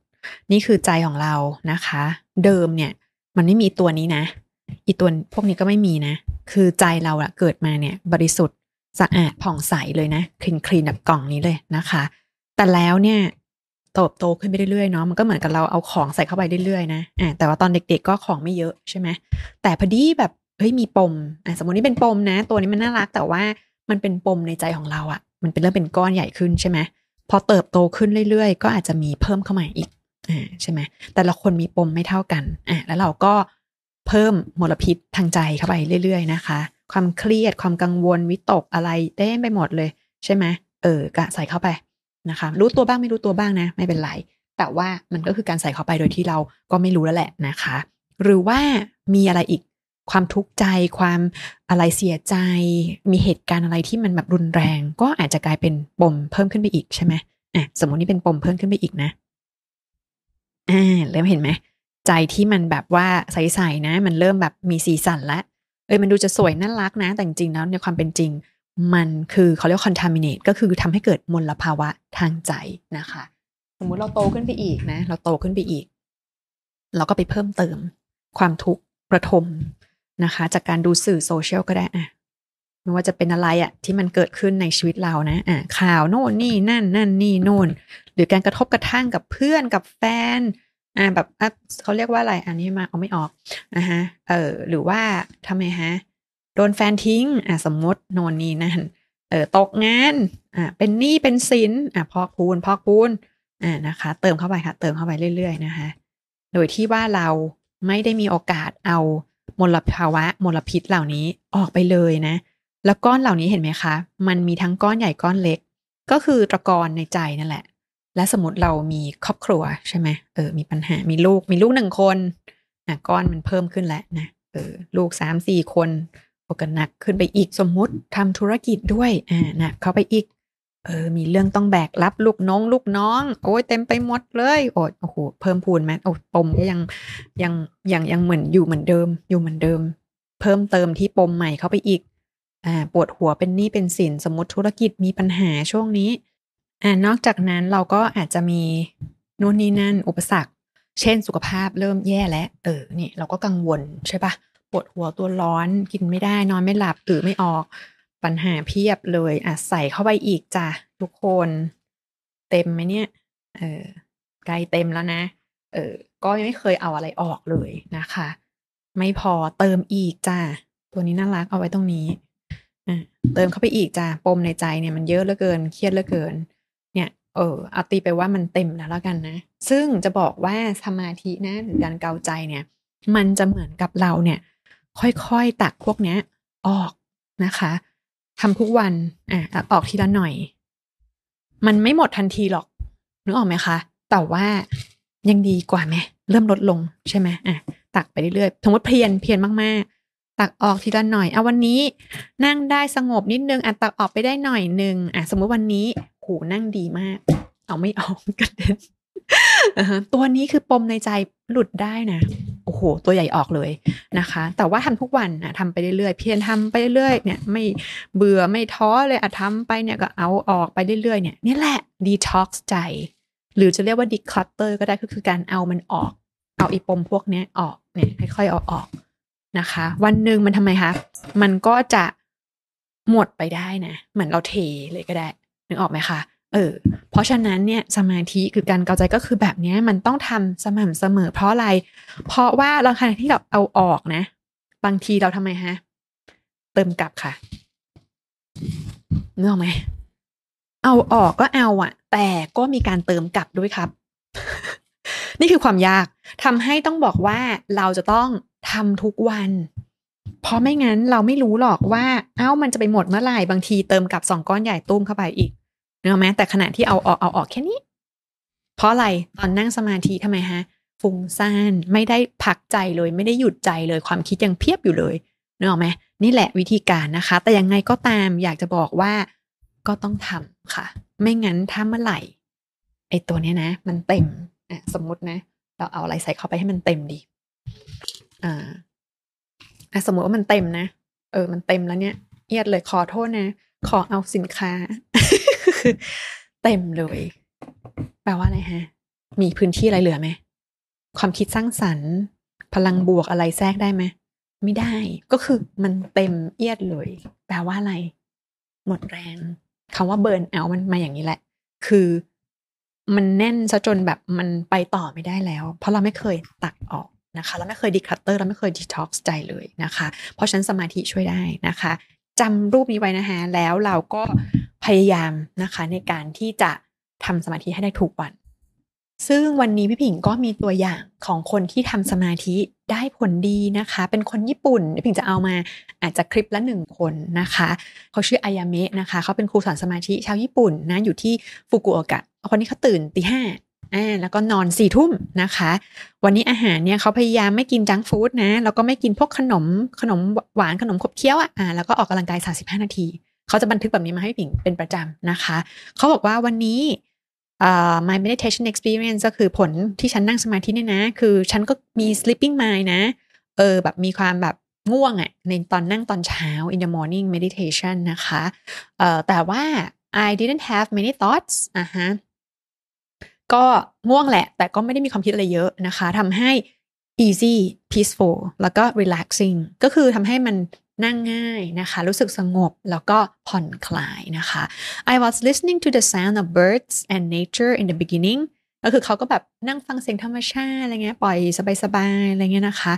นี่คือใจของเรานะคะ เดิมเนี่ย มันไม่มีตัวนี้นะ อีตัวพวกนี้ก็ไม่มีนะ คือใจเราอะเกิดมาเนี่ย บริสุทธิ์สะอาดผ่องใสเลยนะคลีนคลีนแบบกล่องนี้เลยนะคะ แต่แล้วเนี่ยโตโตขึ้นไปเรื่อยๆเนาะมันก็เหมือนกับเราเอาของใส่เข้าไปเรื่อยๆนะอ่าแต่ว่าตอนเด็ก ๆ ก็ของไม่เยอะใช่ไหมแต่พอดีแบบเฮ้ยมีปมอ่าสมมตินี่เป็นปมนะ ตัวนี้มันน่ารักแต่ว่ามันเป็นปมในใจของเราอะ มันเป็นเริ่มเป็นก้อนใหญ่ขึ้นใช่ไหมพอเติบโตขึ้นเรื่อยๆ ก็อาจจะมีเพิ่มเข้ามาอีกอ่าใช่ไหมแต่ละคนมีปมไม่เท่ากันอ่าแล้วเราก็เพิ่มมลพิษทางใจเข้าไปเรื่อย ๆ นะคะ ความเครียดความกังวลวิตกอะไรเต็มไปหมดเลยใช่ไหมเออกะใส่เข้าไปนะคะ รู้ตัวบ้างไม่รู้ตัวบ้างนะ ไม่เป็นไร แต่ว่ามันก็คือการใส่เข้าไปโดยที่เราก็ไม่รู้แล้วแหละนะคะ หรือว่ามีอะไรอีก ความทุกข์ใจ ความอะไรเสียใจ มีเหตุการณ์อะไรที่มันแบบรุนแรง ก็อาจจะกลายเป็นปมเพิ่มขึ้นไปอีกใช่ไหมอะสมมตินี่เป็นปมเพิ่มขึ้นไปอีกนะอ่าเริ่มเห็นไหมใจที่มันแบบว่าใสๆนะ มันเริ่มแบบมีสีสันล้วเอ้ยมันดูจะสวยน่ารักนะ แต่จริงๆแล้วในความเป็นจริง มันคือเขาเรียก contaminate ก็คือทำให้เกิดมลภาวะทางใจนะคะ สมมุติเราโตขึ้นไปอีกนะ เราโตขึ้นไปอีก เราก็ไปเพิ่มเติม ความทุกข์ประทม นะคะ จากการดูสื่อโซเชียลก็ได้อะไม่ว่าจะเป็นอะไรอะที่มันเกิดขึ้นในชีวิตเรานะอะข่าวโน่นนี่นั่น นั่นนี่โน่น หรือการกระทบกระทั่งกับเพื่อนกับแฟนอ่าแบบอะเขาเรียกว่าอะไรอันนี้มาเอาไม่ออกนะฮะเออหรือว่าทำไมฮะโดนแฟนทิ้งอะสมมติโน่นนี่นั่นเออตกงานอะเป็นหนี้เป็นสินอะพอกพูนพอกพูนอ่านะคะ เติมเข้าไปค่ะ เติมเข้าไปเรื่อย ๆ นะคะ โดยที่ว่าเราไม่ได้มีโอกาสเอา มลภาวะมลพิษเหล่านี้ออกไปเลยนะ แล้วก้อนเหล่านี้เห็นไหมคะ มันมีทั้งก้อนใหญ่ก้อนเล็ก ก็คือตะกอนในใจนั่นแหละ และสมมติเรามีครอบครัวใช่ไหมเออ มีปัญหา มีลูก มีลูกหนึ่งคนอะก้อนมันเพิ่มขึ้นแล้วนะ เออ ลูกสามสี่คนโอกันหนักขึ้นไปอีกสมมุติทำธุรกิจด้วย อ่านะเข้าไปอีก เออ มีเรื่องต้องแบกรับลูกน้อง ลูกน้อง โอ้ยเต็มไปหมดเลยโอ้โอ้โหเพิ่มพูนไหมโอ้ปมก็ยังยังยังยังเหมือนอยู่เหมือนเดิม อยู่เหมือนเดิม เพิ่มเติมที่ปมใหม่เข้าไปอีก อ่า ปวดหัวเป็นหนี้เป็นสินสมมติธุรกิจมีปัญหาช่วงนี้ อ่านอกจากนั้นเราก็อาจจะมีนู่นนี่นั่น อุปสรรค เช่นสุขภาพเริ่มแย่แล้วเออนี่เราก็กังวลใช่ปะปวดหัวตัวร้อนกินไม่ได้นอนไม่หลับตื่นไม่ออก ปัญหาเพียบเลยอะใส่เข้าไปอีกจ้ะทุกคน เต็มไหมเนี่ย เออใกล้เต็มแล้วนะ เออ ก็ยังไม่เคยเอาอะไรออกเลยนะคะ ไม่พอเติมอีกจ้าตัวนี้น่ารักเอาไว้ตรงนี้อะเติมเข้าไปอีกจ้าปมในใจเนี่ยมันเยอะเหลือเกิน เครียดเหลือเกิน เนี่ย เออเอาตีไปว่ามันเต็มแล้วแล้วกันนะ ซึ่งจะบอกว่าสมาธินะหรือการเกาใจเนี่ย มันจะเหมือนกับเราเนี่ย ค่อยๆตักพวกเนี้ย ออกนะคะ ทำทุกวันอะตักออกทีละหน่อย มันไม่หมดทันทีหรอกนึกออกไหมคะ แต่ว่ายังดีกว่าไหมเริ่มลดลงใช่ไหมอะตักไปเรื่อยๆสมมติเพียนเพียนมากๆ ตักออกทีละหน่อยเอาวันนี้นั่งได้สงบนิดนึงอะตักออกไปได้หน่อยนึงอะสมมติวันนี้โหนั่งดีมาก เอาไม่ออกกระเด็น ตัวนี้คือปมในใจหลุดได้นะโอ้โห ตัวใหญ่ออกเลยนะคะ แต่ว่าทำทุกวันนะทำไปเรื่อยๆ เพียรทำไปเรื่อยๆ เนี่ยไม่เบื่อไม่ท้อเลยอะทำไปเนี่ยก็เอาออกไปเรื่อยๆ เนี่ยนี่แหละดีท็อกซ์ใจ หรือจะเรียกว่า declutter ก็ได้ก็คือการเอามันออก เอาอีปมพวกนี้ออกเนี่ยค่อยๆเอาออกนะคะ วันหนึ่งมันทำไมคะ มันก็จะหมดไปได้นะ เหมือนเราเทเลยก็ได้ นึกออกไหมคะ เออ เพราะฉะนั้นเนี่ยสมาธิคือการเกาใจก็คือแบบนี้มันต้องทำสม่ำเสมอ เพราะอะไร เพราะว่าเราขณะที่เราเอาออกนะ บางทีเราทำไมฮะ เติมกลับค่ะนึกออกไหมเอาออกก็เอาอะแต่ก็มีการเติมกลับด้วยครับ นี่คือความยากทำให้ต้องบอกว่าเราจะต้องทำทุกวัน เพราะไม่งั้นเราไม่รู้หรอกว่า เอ้ามันจะไปหมดเมื่อไหร่บางทีเติมกลับสองก้อนใหญ่ตุ้มเข้าไปอีก เนอะไหมแต่ขณะที่เอาออกเอาออกแค่นี้ เพราะอะไรตอนนั่งสมาธิทำไมฮะฟุ้งซ่านไม่ได้พักใจเลยไม่ได้หยุดใจเลยความคิดยังเพียบอยู่เลยเนอะไหมนี่แหละวิธีการนะคะ แต่ยังไงก็ตามอยากจะบอกว่าก็ต้องทำค่ะ ไม่งั้นถ้าเมื่อไหร่ไอตัวเนี้ยนะ มันเต็มอะสมมตินะ เราเอาอะไรใส่เข้าไปให้มันเต็มดีอ่าอะสมมติว่ามันเต็มนะเออ มันเต็มแล้วเนี่ยเอียดเลยขอโทษนะ ขอเอาสินค้า เต็มเลย แปลว่าอะไรฮะ มีพื้นที่อะไรเหลือไหม ความคิดสร้างสรรค์ พลังบวกอะไรแทรกได้ไหม ไม่ได้ ก็คือมันเต็มเอียดเลย แปลว่าอะไร หมดแรงคำว่าเบิร์นเอามันมาอย่างนี้แหละ คือมันแน่นซะจนแบบมันไปต่อไม่ได้แล้ว เพราะเราไม่เคยตัดออกนะคะเราไม่เคย declutter เราไม่เคยดีท็อกซ์ใจเลยนะคะ เพราะฉะนั้นสมาธิช่วยได้นะคะ จำรูปนี้ไว้นะคะแล้วเราก็พยายามนะคะ ในการที่จะทำสมาธิให้ได้ทุกวัน ซึ่งวันนี้พี่ผิงก็มีตัวอย่างของคนที่ทำสมาธิได้ผลดีนะคะ เป็นคนญี่ปุ่นพี่ผิงจะเอามาอาจจะคลิปละหนึ่งคนนะคะเขาชื่ออายาเมะนะคะเขาเป็นครูสอนสมาธิชาวญี่ปุ่นนะอยู่ที่ฟุกุโอกะคนนี้เขาตื่นตีห้า อ่าแล้วก็นอนสี่ทุ่มนะคะ วันนี้อาหารเนี่ยเขาพยายามไม่กินจังฟู้ดนะ แล้วก็ไม่กินพวกขนมขนมหวานขนมขบเคี้ยวอะอ่าแล้วก็ออกกำลังกาย 35 นาที เขาจะบันทึกแบบนี้มาให้ผิงเป็นประจำนะคะ เขาบอกว่าวันนี้อ่า my meditation experience ก็คือผลที่ฉันนั่งสมาธิเนี่ยนะ คือฉันก็มี sleeping mind นะ เออแบบมีความแบบง่วงอะ่ะในตอนนั่งตอนเช้า in the morning meditation นะคะเอ่อแต่ว่า I didn't have many thoughts อะฮะ ก็ง่วงแหละ แต่ก็ไม่ได้มีความคิดอะไรเยอะนะคะทำให้ easy peaceful แล้วก็ relaxing ก็คือทำให้มันนั่งง่ายนะคะ รู้สึกสงบแล้วก็ผ่อนคลายนะคะ I was listening to the sound of birds and nature in the beginning ก็คือเขาก็แบบนั่งฟังเสียงธรรมชาติอะไรเงี้ยปล่อยสบายๆอะไรเงี้ยนะคะ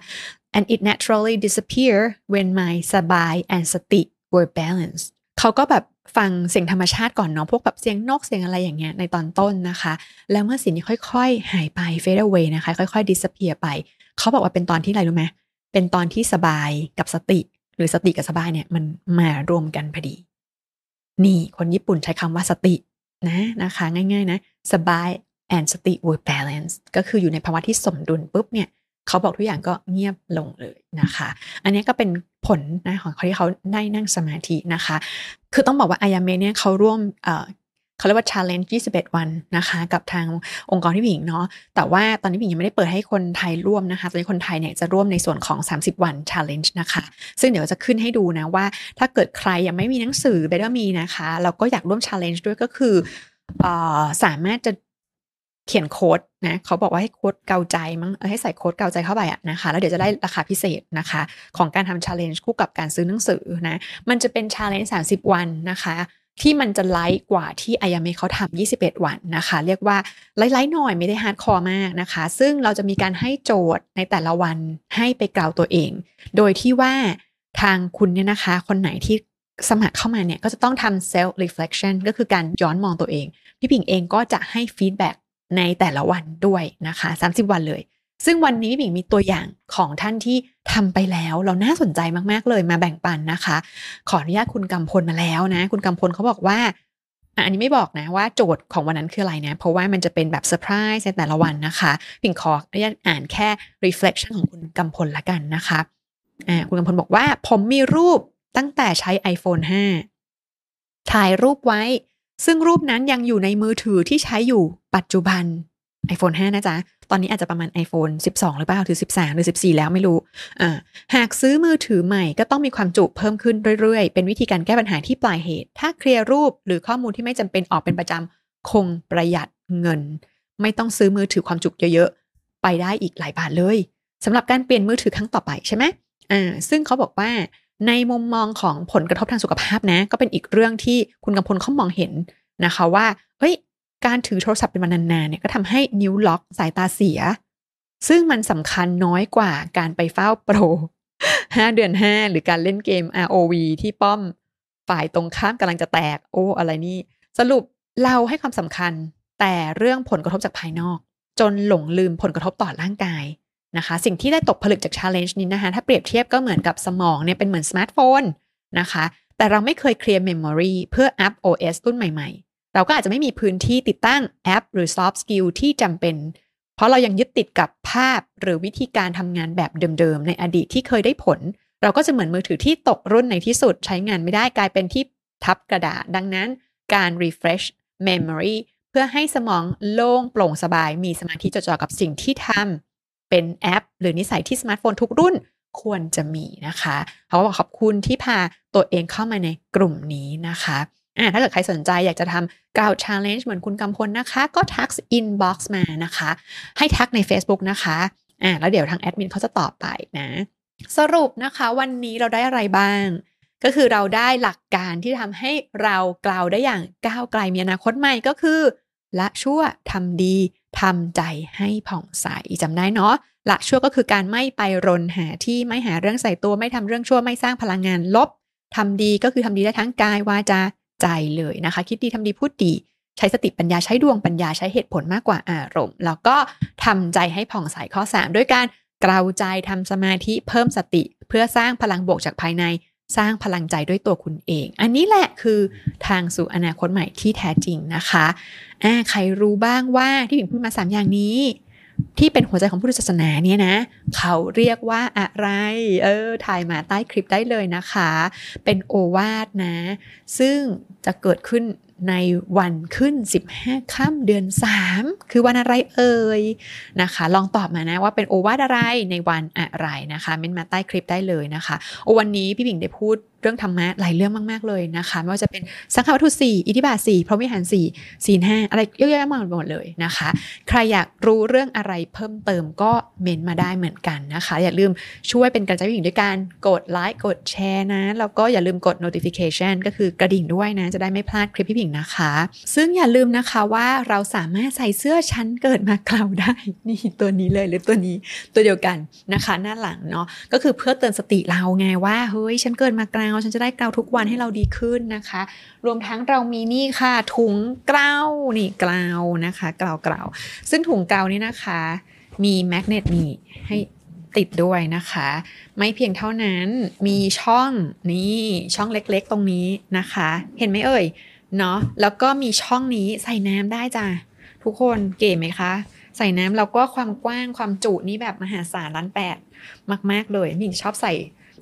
and it naturally disappear when my สบาย and สติ were balanced เขาก็แบบ ฟังเสียงธรรมชาติก่อนเนาะพวกแบบเสียงนกเสียงอะไรอย่างเงี้ยในตอนต้นนะคะ แล้วเมื่อสิ่งนี้ค่อยๆ หายไป fade away นะคะ ค่อยๆ disappear ไป เขาบอกว่าเป็นตอนที่อะไรรู้ไหมเป็นตอนที่สบายกับสติ หรือสติกับสบายเนี่ยมันมารวมกันพอดี นี่คนญี่ปุ่นใช้คำว่าสตินะนะคะ ง่ายๆนะ สบาย and สติ were balance ก็คืออยู่ในภาวะที่สมดุลปุ๊บเนี่ย เขาบอกทุกอย่างก็เงียบลงเลยนะคะ อันนี้ก็เป็นผลนะของเขาที่เขาได้นั่งสมาธินะคะ คือต้องบอกว่าอายาเมเนี่ยเขาร่วมเขาเรียกว่า challenge 21 วันนะคะ กับทางองค์กรที่ผิงเนาะแต่ว่าตอนนี้ผิงยังไม่ได้เปิดให้คนไทยร่วมนะคะตอนนี้คนไทยเนี่ยจะร่วมในส่วนของ 30 วัน challenge นะคะ ซึ่งเดี๋ยวจะขึ้นให้ดูนะว่า ถ้าเกิดใครยังไม่มีหนังสือเบลมีนะคะ เราก็อยากร่วม challenge ด้วยก็คืออสามารถจะ เขียนโค้ดนะเขาบอกว่าให้โค้ดเกลาใจมั้งให้ใส่โค้ดเกลาใจเข้าไปอะนะคะ แล้วเดี๋ยวจะได้ราคาพิเศษนะคะ ของการทำ challenge คู่กับการซื้อหนังสือนะมันจะเป็น challenge สามสิบวันนะคะที่มันจะ light กว่าที่อายาเมเขาทำ21 วันนะคะ เรียกว่า light หน่อยไม่ได้ hardcore มากนะคะ ซึ่งเราจะมีการให้โจทย์ในแต่ละวันให้ไปเกลาตัวเอง โดยที่ว่าทางคุณเนี่ยนะคะ คนไหนที่สมัครเข้ามาเนี่ย ก็จะต้องทำ self reflection ก็คือการย้อนมองตัวเอง พี่ผิงเองก็จะให้ feedback ในแต่ละวันด้วยนะคะ 30 วันเลย ซึ่งวันนี้พี่ผิงมีตัวอย่างของท่านที่ทำไปแล้ว เราน่าสนใจมากๆเลยมาแบ่งปันนะคะ ขออนุญาตคุณกำพลมาแล้วนะ คุณกำพลเขาบอกว่าอันนี้ไม่บอกนะว่าโจทย์ของวันนั้นคืออะไรนะ เพราะว่ามันจะเป็นแบบเซอร์ไพรส์ในแต่ละวันนะคะผิงขออนุญาตอ่านแค่ reflection ของคุณกำพลละกันนะคะอ่าคุณกำพลบอกว่า ผมมีรูปตั้งแต่ใช้ iPhone 5 ถ่ายรูปไว้ ซึ่งรูปนั้นยังอยู่ในมือถือที่ใช้อยู่ปัจจุบัน iPhone 5 นะจ๊ะ ตอนนี้อาจจะประมาณ iPhone 12 หรือเปล่าหรือ 13 หรือ 14 แล้วไม่รู้ อ่า หากซื้อมือถือใหม่ก็ต้องมีความจุเพิ่มขึ้นเรื่อยๆ เป็นวิธีการแก้ปัญหาที่ปลายเหตุ ถ้าเคลียร์รูปหรือข้อมูลที่ไม่จำเป็นออกเป็นประจำคงประหยัดเงิน ไม่ต้องซื้อมือถือความจุเยอะๆ ไปได้อีกหลายบาทเลยสำหรับการเปลี่ยนมือถือครั้งต่อไปใช่ไหมอ่า ซึ่งเขาบอกว่า ในมุมมองของผลกระทบทางสุขภาพนะ ก็เป็นอีกเรื่องที่คุณกำพลเขามองเห็นนะคะว่า เฮ้ย การถือโทรศัพท์เป็นวันนานๆเนี่ยก็ทำให้นิ้วล็อกสายตาเสีย ซึ่งมันสำคัญน้อยกว่าการไปเฝ้าโปรห้าเดือนห้าหรือการเล่นเกม ROV ที่ป้อมฝ่ายตรงข้ามกำลังจะแตก โอ้ อะไรนี่ สรุปเราให้ความสำคัญแต่เรื่องผลกระทบจากภายนอก จนหลงลืมผลกระทบต่อร่างกาย นะคะ สิ่งที่ได้ตกผลึกจาก challenge นี้นะคะ ถ้าเปรียบเทียบก็เหมือนกับสมองเนี่ยเป็นเหมือนสมาร์ทโฟนนะคะ แต่เราไม่เคยเคลียร์ memory เพื่ออัพ OS รุ่นใหม่ๆ เราก็อาจจะไม่มีพื้นที่ติดตั้งแอป หรือ soft skill ที่จำเป็น เพราะเรายังยึดติดกับภาพหรือวิธีการทำงานแบบเดิมๆ ในอดีตที่เคยได้ผล เราก็จะเหมือนมือถือที่ตกรุ่นในที่สุดใช้งานไม่ได้กลายเป็นที่ทับกระดาษ ดังนั้นการ refresh memory เพื่อให้สมองโล่งโปร่งสบาย มีสมาธิจดจ่อกับสิ่งที่ทำ เป็นแอป หรือนิสัยที่สมาร์ทโฟนทุกรุ่นควรจะมีนะคะเขาบอกขอบคุณที่พาตัวเองเข้ามาในกลุ่มนี้นะคะอ่าถ้าเกิดใครสนใจอยากจะทำกาว challenge เหมือนคุณกำพลนะคะ ก็ทัก inbox มานะคะ ให้ทักใน Facebook นะคะอ่าแล้วเดี๋ยวทางแอดมินเขาจะตอบไปนะ สรุปนะคะวันนี้เราได้อะไรบ้าง ก็คือเราได้หลักการที่ทำให้เรากล่าวได้อย่างก้าวไกลมีอนาคตใหม่ก็คือ ละชั่วทำดีทำใจให้ผ่องใสจำได้เนาะละชั่วก็คือการไม่ไปรนหาที่ไม่หาเรื่องใส่ตัวไม่ทำเรื่องชั่วไม่สร้างพลังงานลบทำดีก็คือทำดีได้ทั้งกายวาจาใจเลยนะคะ คิดดีทำดีพูดดี ใช้สติปัญญาใช้ดวงปัญญาใช้เหตุผลมากกว่าอารมณ์ แล้วก็ทำใจให้ผ่องใสข้อ 3 ด้วยการกล่าวใจทำสมาธิเพิ่มสติ เพื่อสร้างพลังบวกจากภายใน สร้างพลังใจด้วยตัวคุณเอง อันนี้แหละคือทางสู่อนาคตใหม่ที่แท้จริงนะคะอ่าใครรู้บ้างว่าที่ผิงพูดมา 3 อย่างนี้ ที่เป็นหัวใจของพุทธศาสนาเนี่ยนะ เขาเรียกว่าอะไร เออถ่ายมาใต้คลิปได้เลยนะคะ เป็นโอวาทนะ ซึ่งจะเกิดขึ้น ในวันขึ้น 15 ค่ำเดือน 3 คือวันอะไรเอ่ยนะคะ ลองตอบมานะว่าเป็นโอวาทอะไรในวันอะไรนะคะเม้นมาใต้คลิปได้เลยนะคะ โอวันนี้พี่บิ่งได้พูด เรื่องธรรมะหลายเรื่องมาก ๆ เลยนะคะไม่ว่าจะเป็นสังฆวัตถุสี่อิทธิบาทสี่พระวิหารสี่ศีลห้าอะไรเยอะแยะมากหมดเลยนะคะ ใครอยากรู้เรื่องอะไรเพิ่มเติมก็เมนมาได้เหมือนกันนะคะ อย่าลืมช่วยเป็นกำลังใจพี่หญิงด้วยการกดไลค์กดแชร์นะ แล้วก็อย่าลืมกด notification ก็คือกระดิ่งด้วยนะ จะได้ไม่พลาดคลิปพี่หญิงนะคะ ซึ่งอย่าลืมนะคะว่าเราสามารถใส่เสื้อชั้นเกิดมาเกลาได้นี่ตัวนี้เลยหรือตัวนี้ตัวเดียวกันนะคะ หน้าหลังเนาะก็คือเพื่อเตือนสติเราไงว่าเฮ้ยฉันเกิดมาเกลาฉันจะได้เกลาทุกวันให้เราดีขึ้นนะคะ รวมทั้งเรามีนี่ค่ะถุงเกลานี่เกลานะคะเกลาเกลาซึ่งถุงเกลานี่นะคะ มีแมกเนตนี่ให้ติดด้วยนะคะ ไม่เพียงเท่านั้นมีช่องนี่ช่องเล็กๆตรงนี้นะคะ เห็นไหมเอ่ยเนาะแล้วก็มีช่องนี้ใส่น้ำได้จ้ะทุกคนเก๋ไหมคะ ใส่น้ำแล้วก็ความกว้างความจุนี่แบบมหาศาลล้านแปดมาก ๆ เลยมิงชอบใส่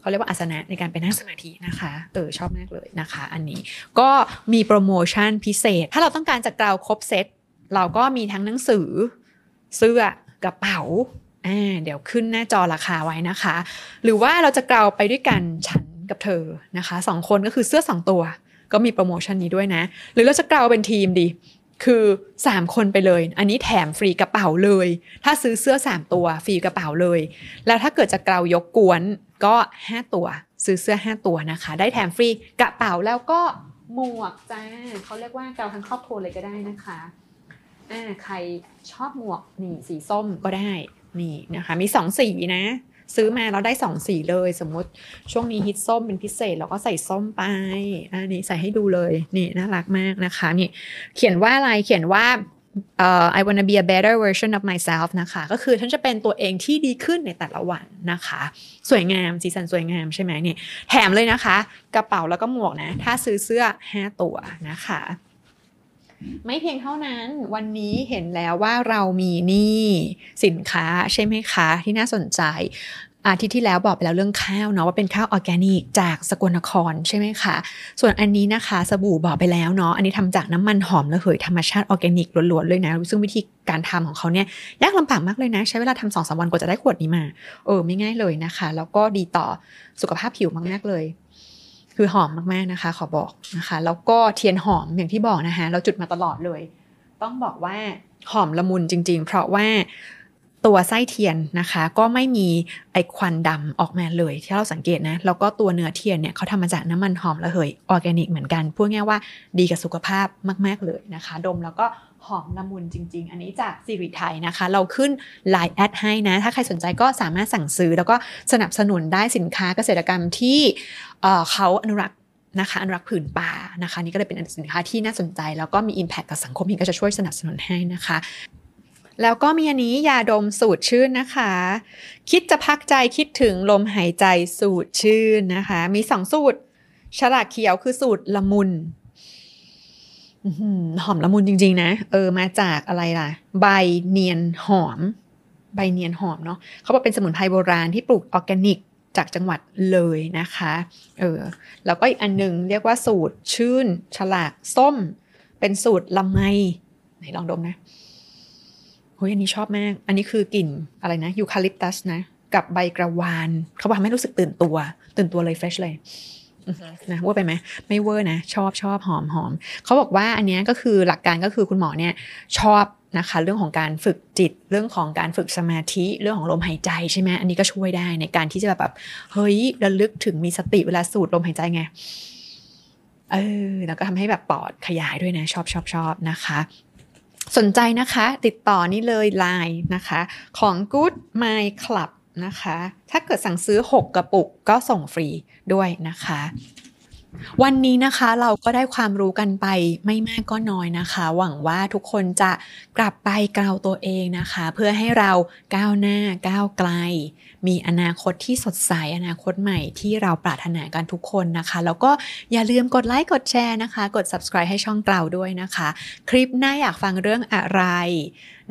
เขาเรียกว่าอาสนะในการไปนั่งสมาธินะคะเออชอบมากเลยนะคะ อันนี้ก็มีโปรโมชั่นพิเศษ ถ้าเราต้องการจะกล่าวครบเซตเราก็มีทั้งหนังสือเสื้อกระเป๋าอ่าเดี๋ยวขึ้นหน้าจอราคาไว้นะคะ หรือว่าเราจะกล่าวไปด้วยกันฉันกับเธอนะคะสองคนก็คือเสื้อสองตัว ก็มีโปรโมชั่นนี้ด้วยนะ หรือเราจะกล่าวเป็นทีมดี คือ 3 คนไปเลย อันนี้แถมฟรีกระเป๋าเลย ถ้าซื้อเสื้อ 3 ตัวฟรีกระเป๋าเลย แล้วถ้าเกิดจะกลายกกวนก็ 5 ตัว ซื้อเสื้อ 5 ตัวนะคะ ได้แถมฟรีกระเป๋าแล้วก็หมวกจ้าเขาเรียกว่าเกาทั้งครอบครัวเลยก็ได้นะคะอ่าใครชอบหมวกนี่สีส้มก็ได้นี่นะคะ มีสองสีนะ ซื้อมาเราได้สองสีเลย สมมติช่วงนี้ฮิตส้มเป็นพิเศษเราก็ใส่ส้มไปอันนี้ใส่ให้ดูเลยนี่น่ารักมากนะคะนี่เขียนว่าอะไรเขียนว่า uh, I wanna be a better version of myself นะคะ ก็คือฉันจะเป็นตัวเองที่ดีขึ้นในแต่ละวันนะคะ สวยงามสีสันสวยงามใช่ไหมนี่แถมเลยนะคะ กระเป๋าแล้วก็หมวกนะ ถ้าซื้อเสื้อ 5 ตัวนะคะ ไม่เพียงเท่านั้นวันนี้เห็นแล้วว่าเรามีนี่สินค้าใช่ไหมคะที่น่าสนใจ อาทิตย์ที่แล้วบอกไปแล้วเรื่องข้าวเนาะว่าเป็นข้าวออร์แกนิกจากสกลนครใช่ไหมคะ ส่วนอันนี้นะคะสบู่บอกไปแล้วเนาะอันนี้ทำจากน้ำมันหอมระเหยธรรมชาติออร์แกนิกล้วนๆเลยนะซึ่งวิธีการทำของเขาเนี่ยยากลำบากมากเลยนะ ใช้เวลาทำสองสามวันกว่าจะได้ขวดนี้มา เออไม่ง่ายเลยนะคะ แล้วก็ดีต่อสุขภาพผิวมากๆเลย คือหอมมากๆนะคะ ขอบอกนะคะ แล้วก็เทียนหอมอย่างที่บอกนะคะ เราจุดมาตลอดเลย ต้องบอกว่าหอมละมุนจริง ๆ เพราะว่าตัวไส้เทียนนะคะ ก็ไม่มีไอควันดำออกมาเลยที่เราสังเกตนะ แล้วก็ตัวเนื้อเทียนเนี่ยเขาทำมาจากน้ำมันหอมระเหยออร์แกนิกเหมือนกันพูดง่ายว่าดีกับสุขภาพมาก ๆเลยนะคะ ดมแล้วก็ หอมละมุนจริง ๆ อันนี้จากสิริไทยนะคะ เราขึ้น LINE add ให้นะ ถ้าใครสนใจก็สามารถสั่งซื้อ แล้วก็สนับสนุนได้สินค้าเกษตรกรรมที่เขาอนุรักษ์นะคะอนุรักษ์ผืนป่านะคะ นี่ก็เลยเป็นสินค้าที่น่าสนใจ แล้วก็มี Impact กับสังคมพิงก็จะช่วยสนับสนุนให้นะคะ แล้วก็มีอันนี้ยาดมสูตรชื่นนะคะ คิดจะพักใจคิดถึงลมหายใจสูตรชื่นนะคะ มีสองสูตร ฉลากเขียวคือสูตรละมุน หอมละมุนจริง ๆ นะ เออมาจากอะไรล่ะ ใบเนียมหอม ใบเนียมหอมเนาะเขาบอกเป็นสมุนไพรโบราณที่ปลูกออร์แกนิกจากจังหวัดเลยนะคะ เออ แล้วก็อีกอันนึงเรียกว่าสูตรชื่น ฉลากส้ม เป็นสูตรลำไมไหนลองดมนะโอ้ยอันนี้ชอบมาก อันนี้คือกลิ่นอะไรนะยูคาลิปตัสนะ กับใบกระวาน เขาบอกไม่รู้สึกตื่นตัว ตื่นตัวเลย fresh เลย นะว่าไปไหมไม่เวอร์นะ ชอบชอบหอมหอมเขาบอกว่าอันนี้ก็คือหลักการก็คือคุณหมอเนี่ยชอบนะคะเรื่องของการฝึกจิตเรื่องของการฝึกสมาธิเรื่องของลมหายใจใช่ไหมอันนี้ก็ช่วยได้ในการที่จะแบบเฮ้ยระลึกถึงมีสติเวลาสูดลมหายใจไงเออแล้วก็ทำให้แบบปอดขยายด้วยนะชอบชอบชอบนะคะ สนใจนะคะ ติดต่อนี่เลยไลน์นะคะ ของ Good My Club นะคะ ถ้าเกิดสั่งซื้อ 6 กระปุกก็ส่งฟรีด้วยนะคะ วันนี้นะคะเราก็ได้ความรู้กันไปไม่มากก็น้อยนะคะ หวังว่าทุกคนจะกลับไปกล่าวตัวเองนะคะ เพื่อให้เราก้าวหน้าก้าวไกล มีอนาคตที่สดใสอนาคตใหม่ที่เราปรารถนากันทุกคนนะคะ แล้วก็อย่าลืมกดไลค์กดแชร์นะคะ กด subscribe ให้ช่องกล่าวด้วยนะคะ คลิปหน้าอยากฟังเรื่องอะไร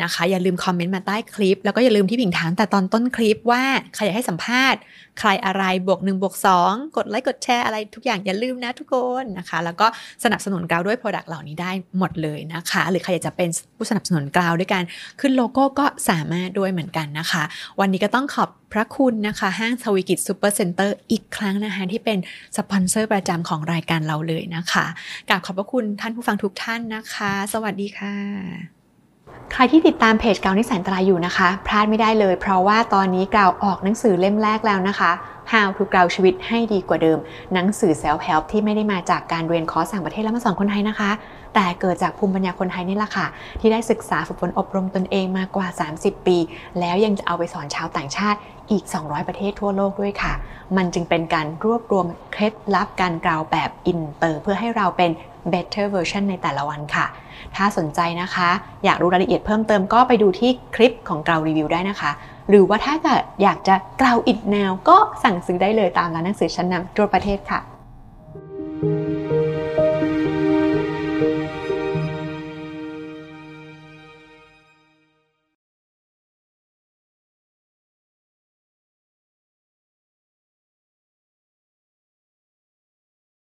นะคะ อย่าลืมคอมเมนต์มาใต้คลิป แล้วก็อย่าลืมที่ผิงถามแต่ตอนต้นคลิปว่าใครอยากให้สัมภาษณ์ใครอะไรบวก1บวก2กดไลค์กดแชร์อะไรทุกอย่างอย่าลืมนะทุกคนนะคะ แล้วก็สนับสนุนเกลาด้วย product เหล่านี้ได้หมดเลยนะคะ หรือใครอยากจะเป็นผู้สนับสนุนเกลาด้วยการขึ้นโลโก้ก็สามารถด้วยเหมือนกันนะคะ วันนี้ก็ต้องขอบพระคุณนะคะ ห้างทวีกิจซูเปอร์เซ็นเตอร์อีกครั้งนะคะ ที่เป็นสปอนเซอร์ประจำของรายการเราเลยนะคะกราบขอบพระคุณท่านผู้ฟังทุกท่านนะคะ สวัสดีค่ะ ใครที่ติดตามเพจเกลานิสัยอันตรายอยู่นะคะ พลาดไม่ได้เลย เพราะว่าตอนนี้เกลาออกหนังสือเล่มแรกแล้วนะคะ How to กล่าวชีวิตให้ดีกว่าเดิม หนังสือ self help ที่ไม่ได้มาจากการเรียนคอร์สต่างประเทศแล้วมาสอนคนไทยนะคะ แต่เกิดจากภูมิปัญญาคนไทยนี่แหละค่ะ ที่ได้ศึกษาฝึกฝนอบรมตนเองมากว่า 30 ปี แล้วยังจะเอาไปสอนชาวต่างชาติอีก 200 ประเทศทั่วโลกด้วยค่ะ มันจึงเป็นการรวบรวมเคล็ดลับการเกลาแบบอินเตอร์ เพื่อให้เราเป็น better version ในแต่ละวันค่ะ ถ้าสนใจนะคะ อยากรู้รายละเอียดเพิ่มเติมก็ไปดูที่คลิปของกรารีวิวได้นะคะ หรือว่าถ้าเกิดอยากจะกราวอิดแนวก็สั่งซื้อได้เลยตามร้านหนังสือชั้นนำทั่วประเทศค่ะ thank you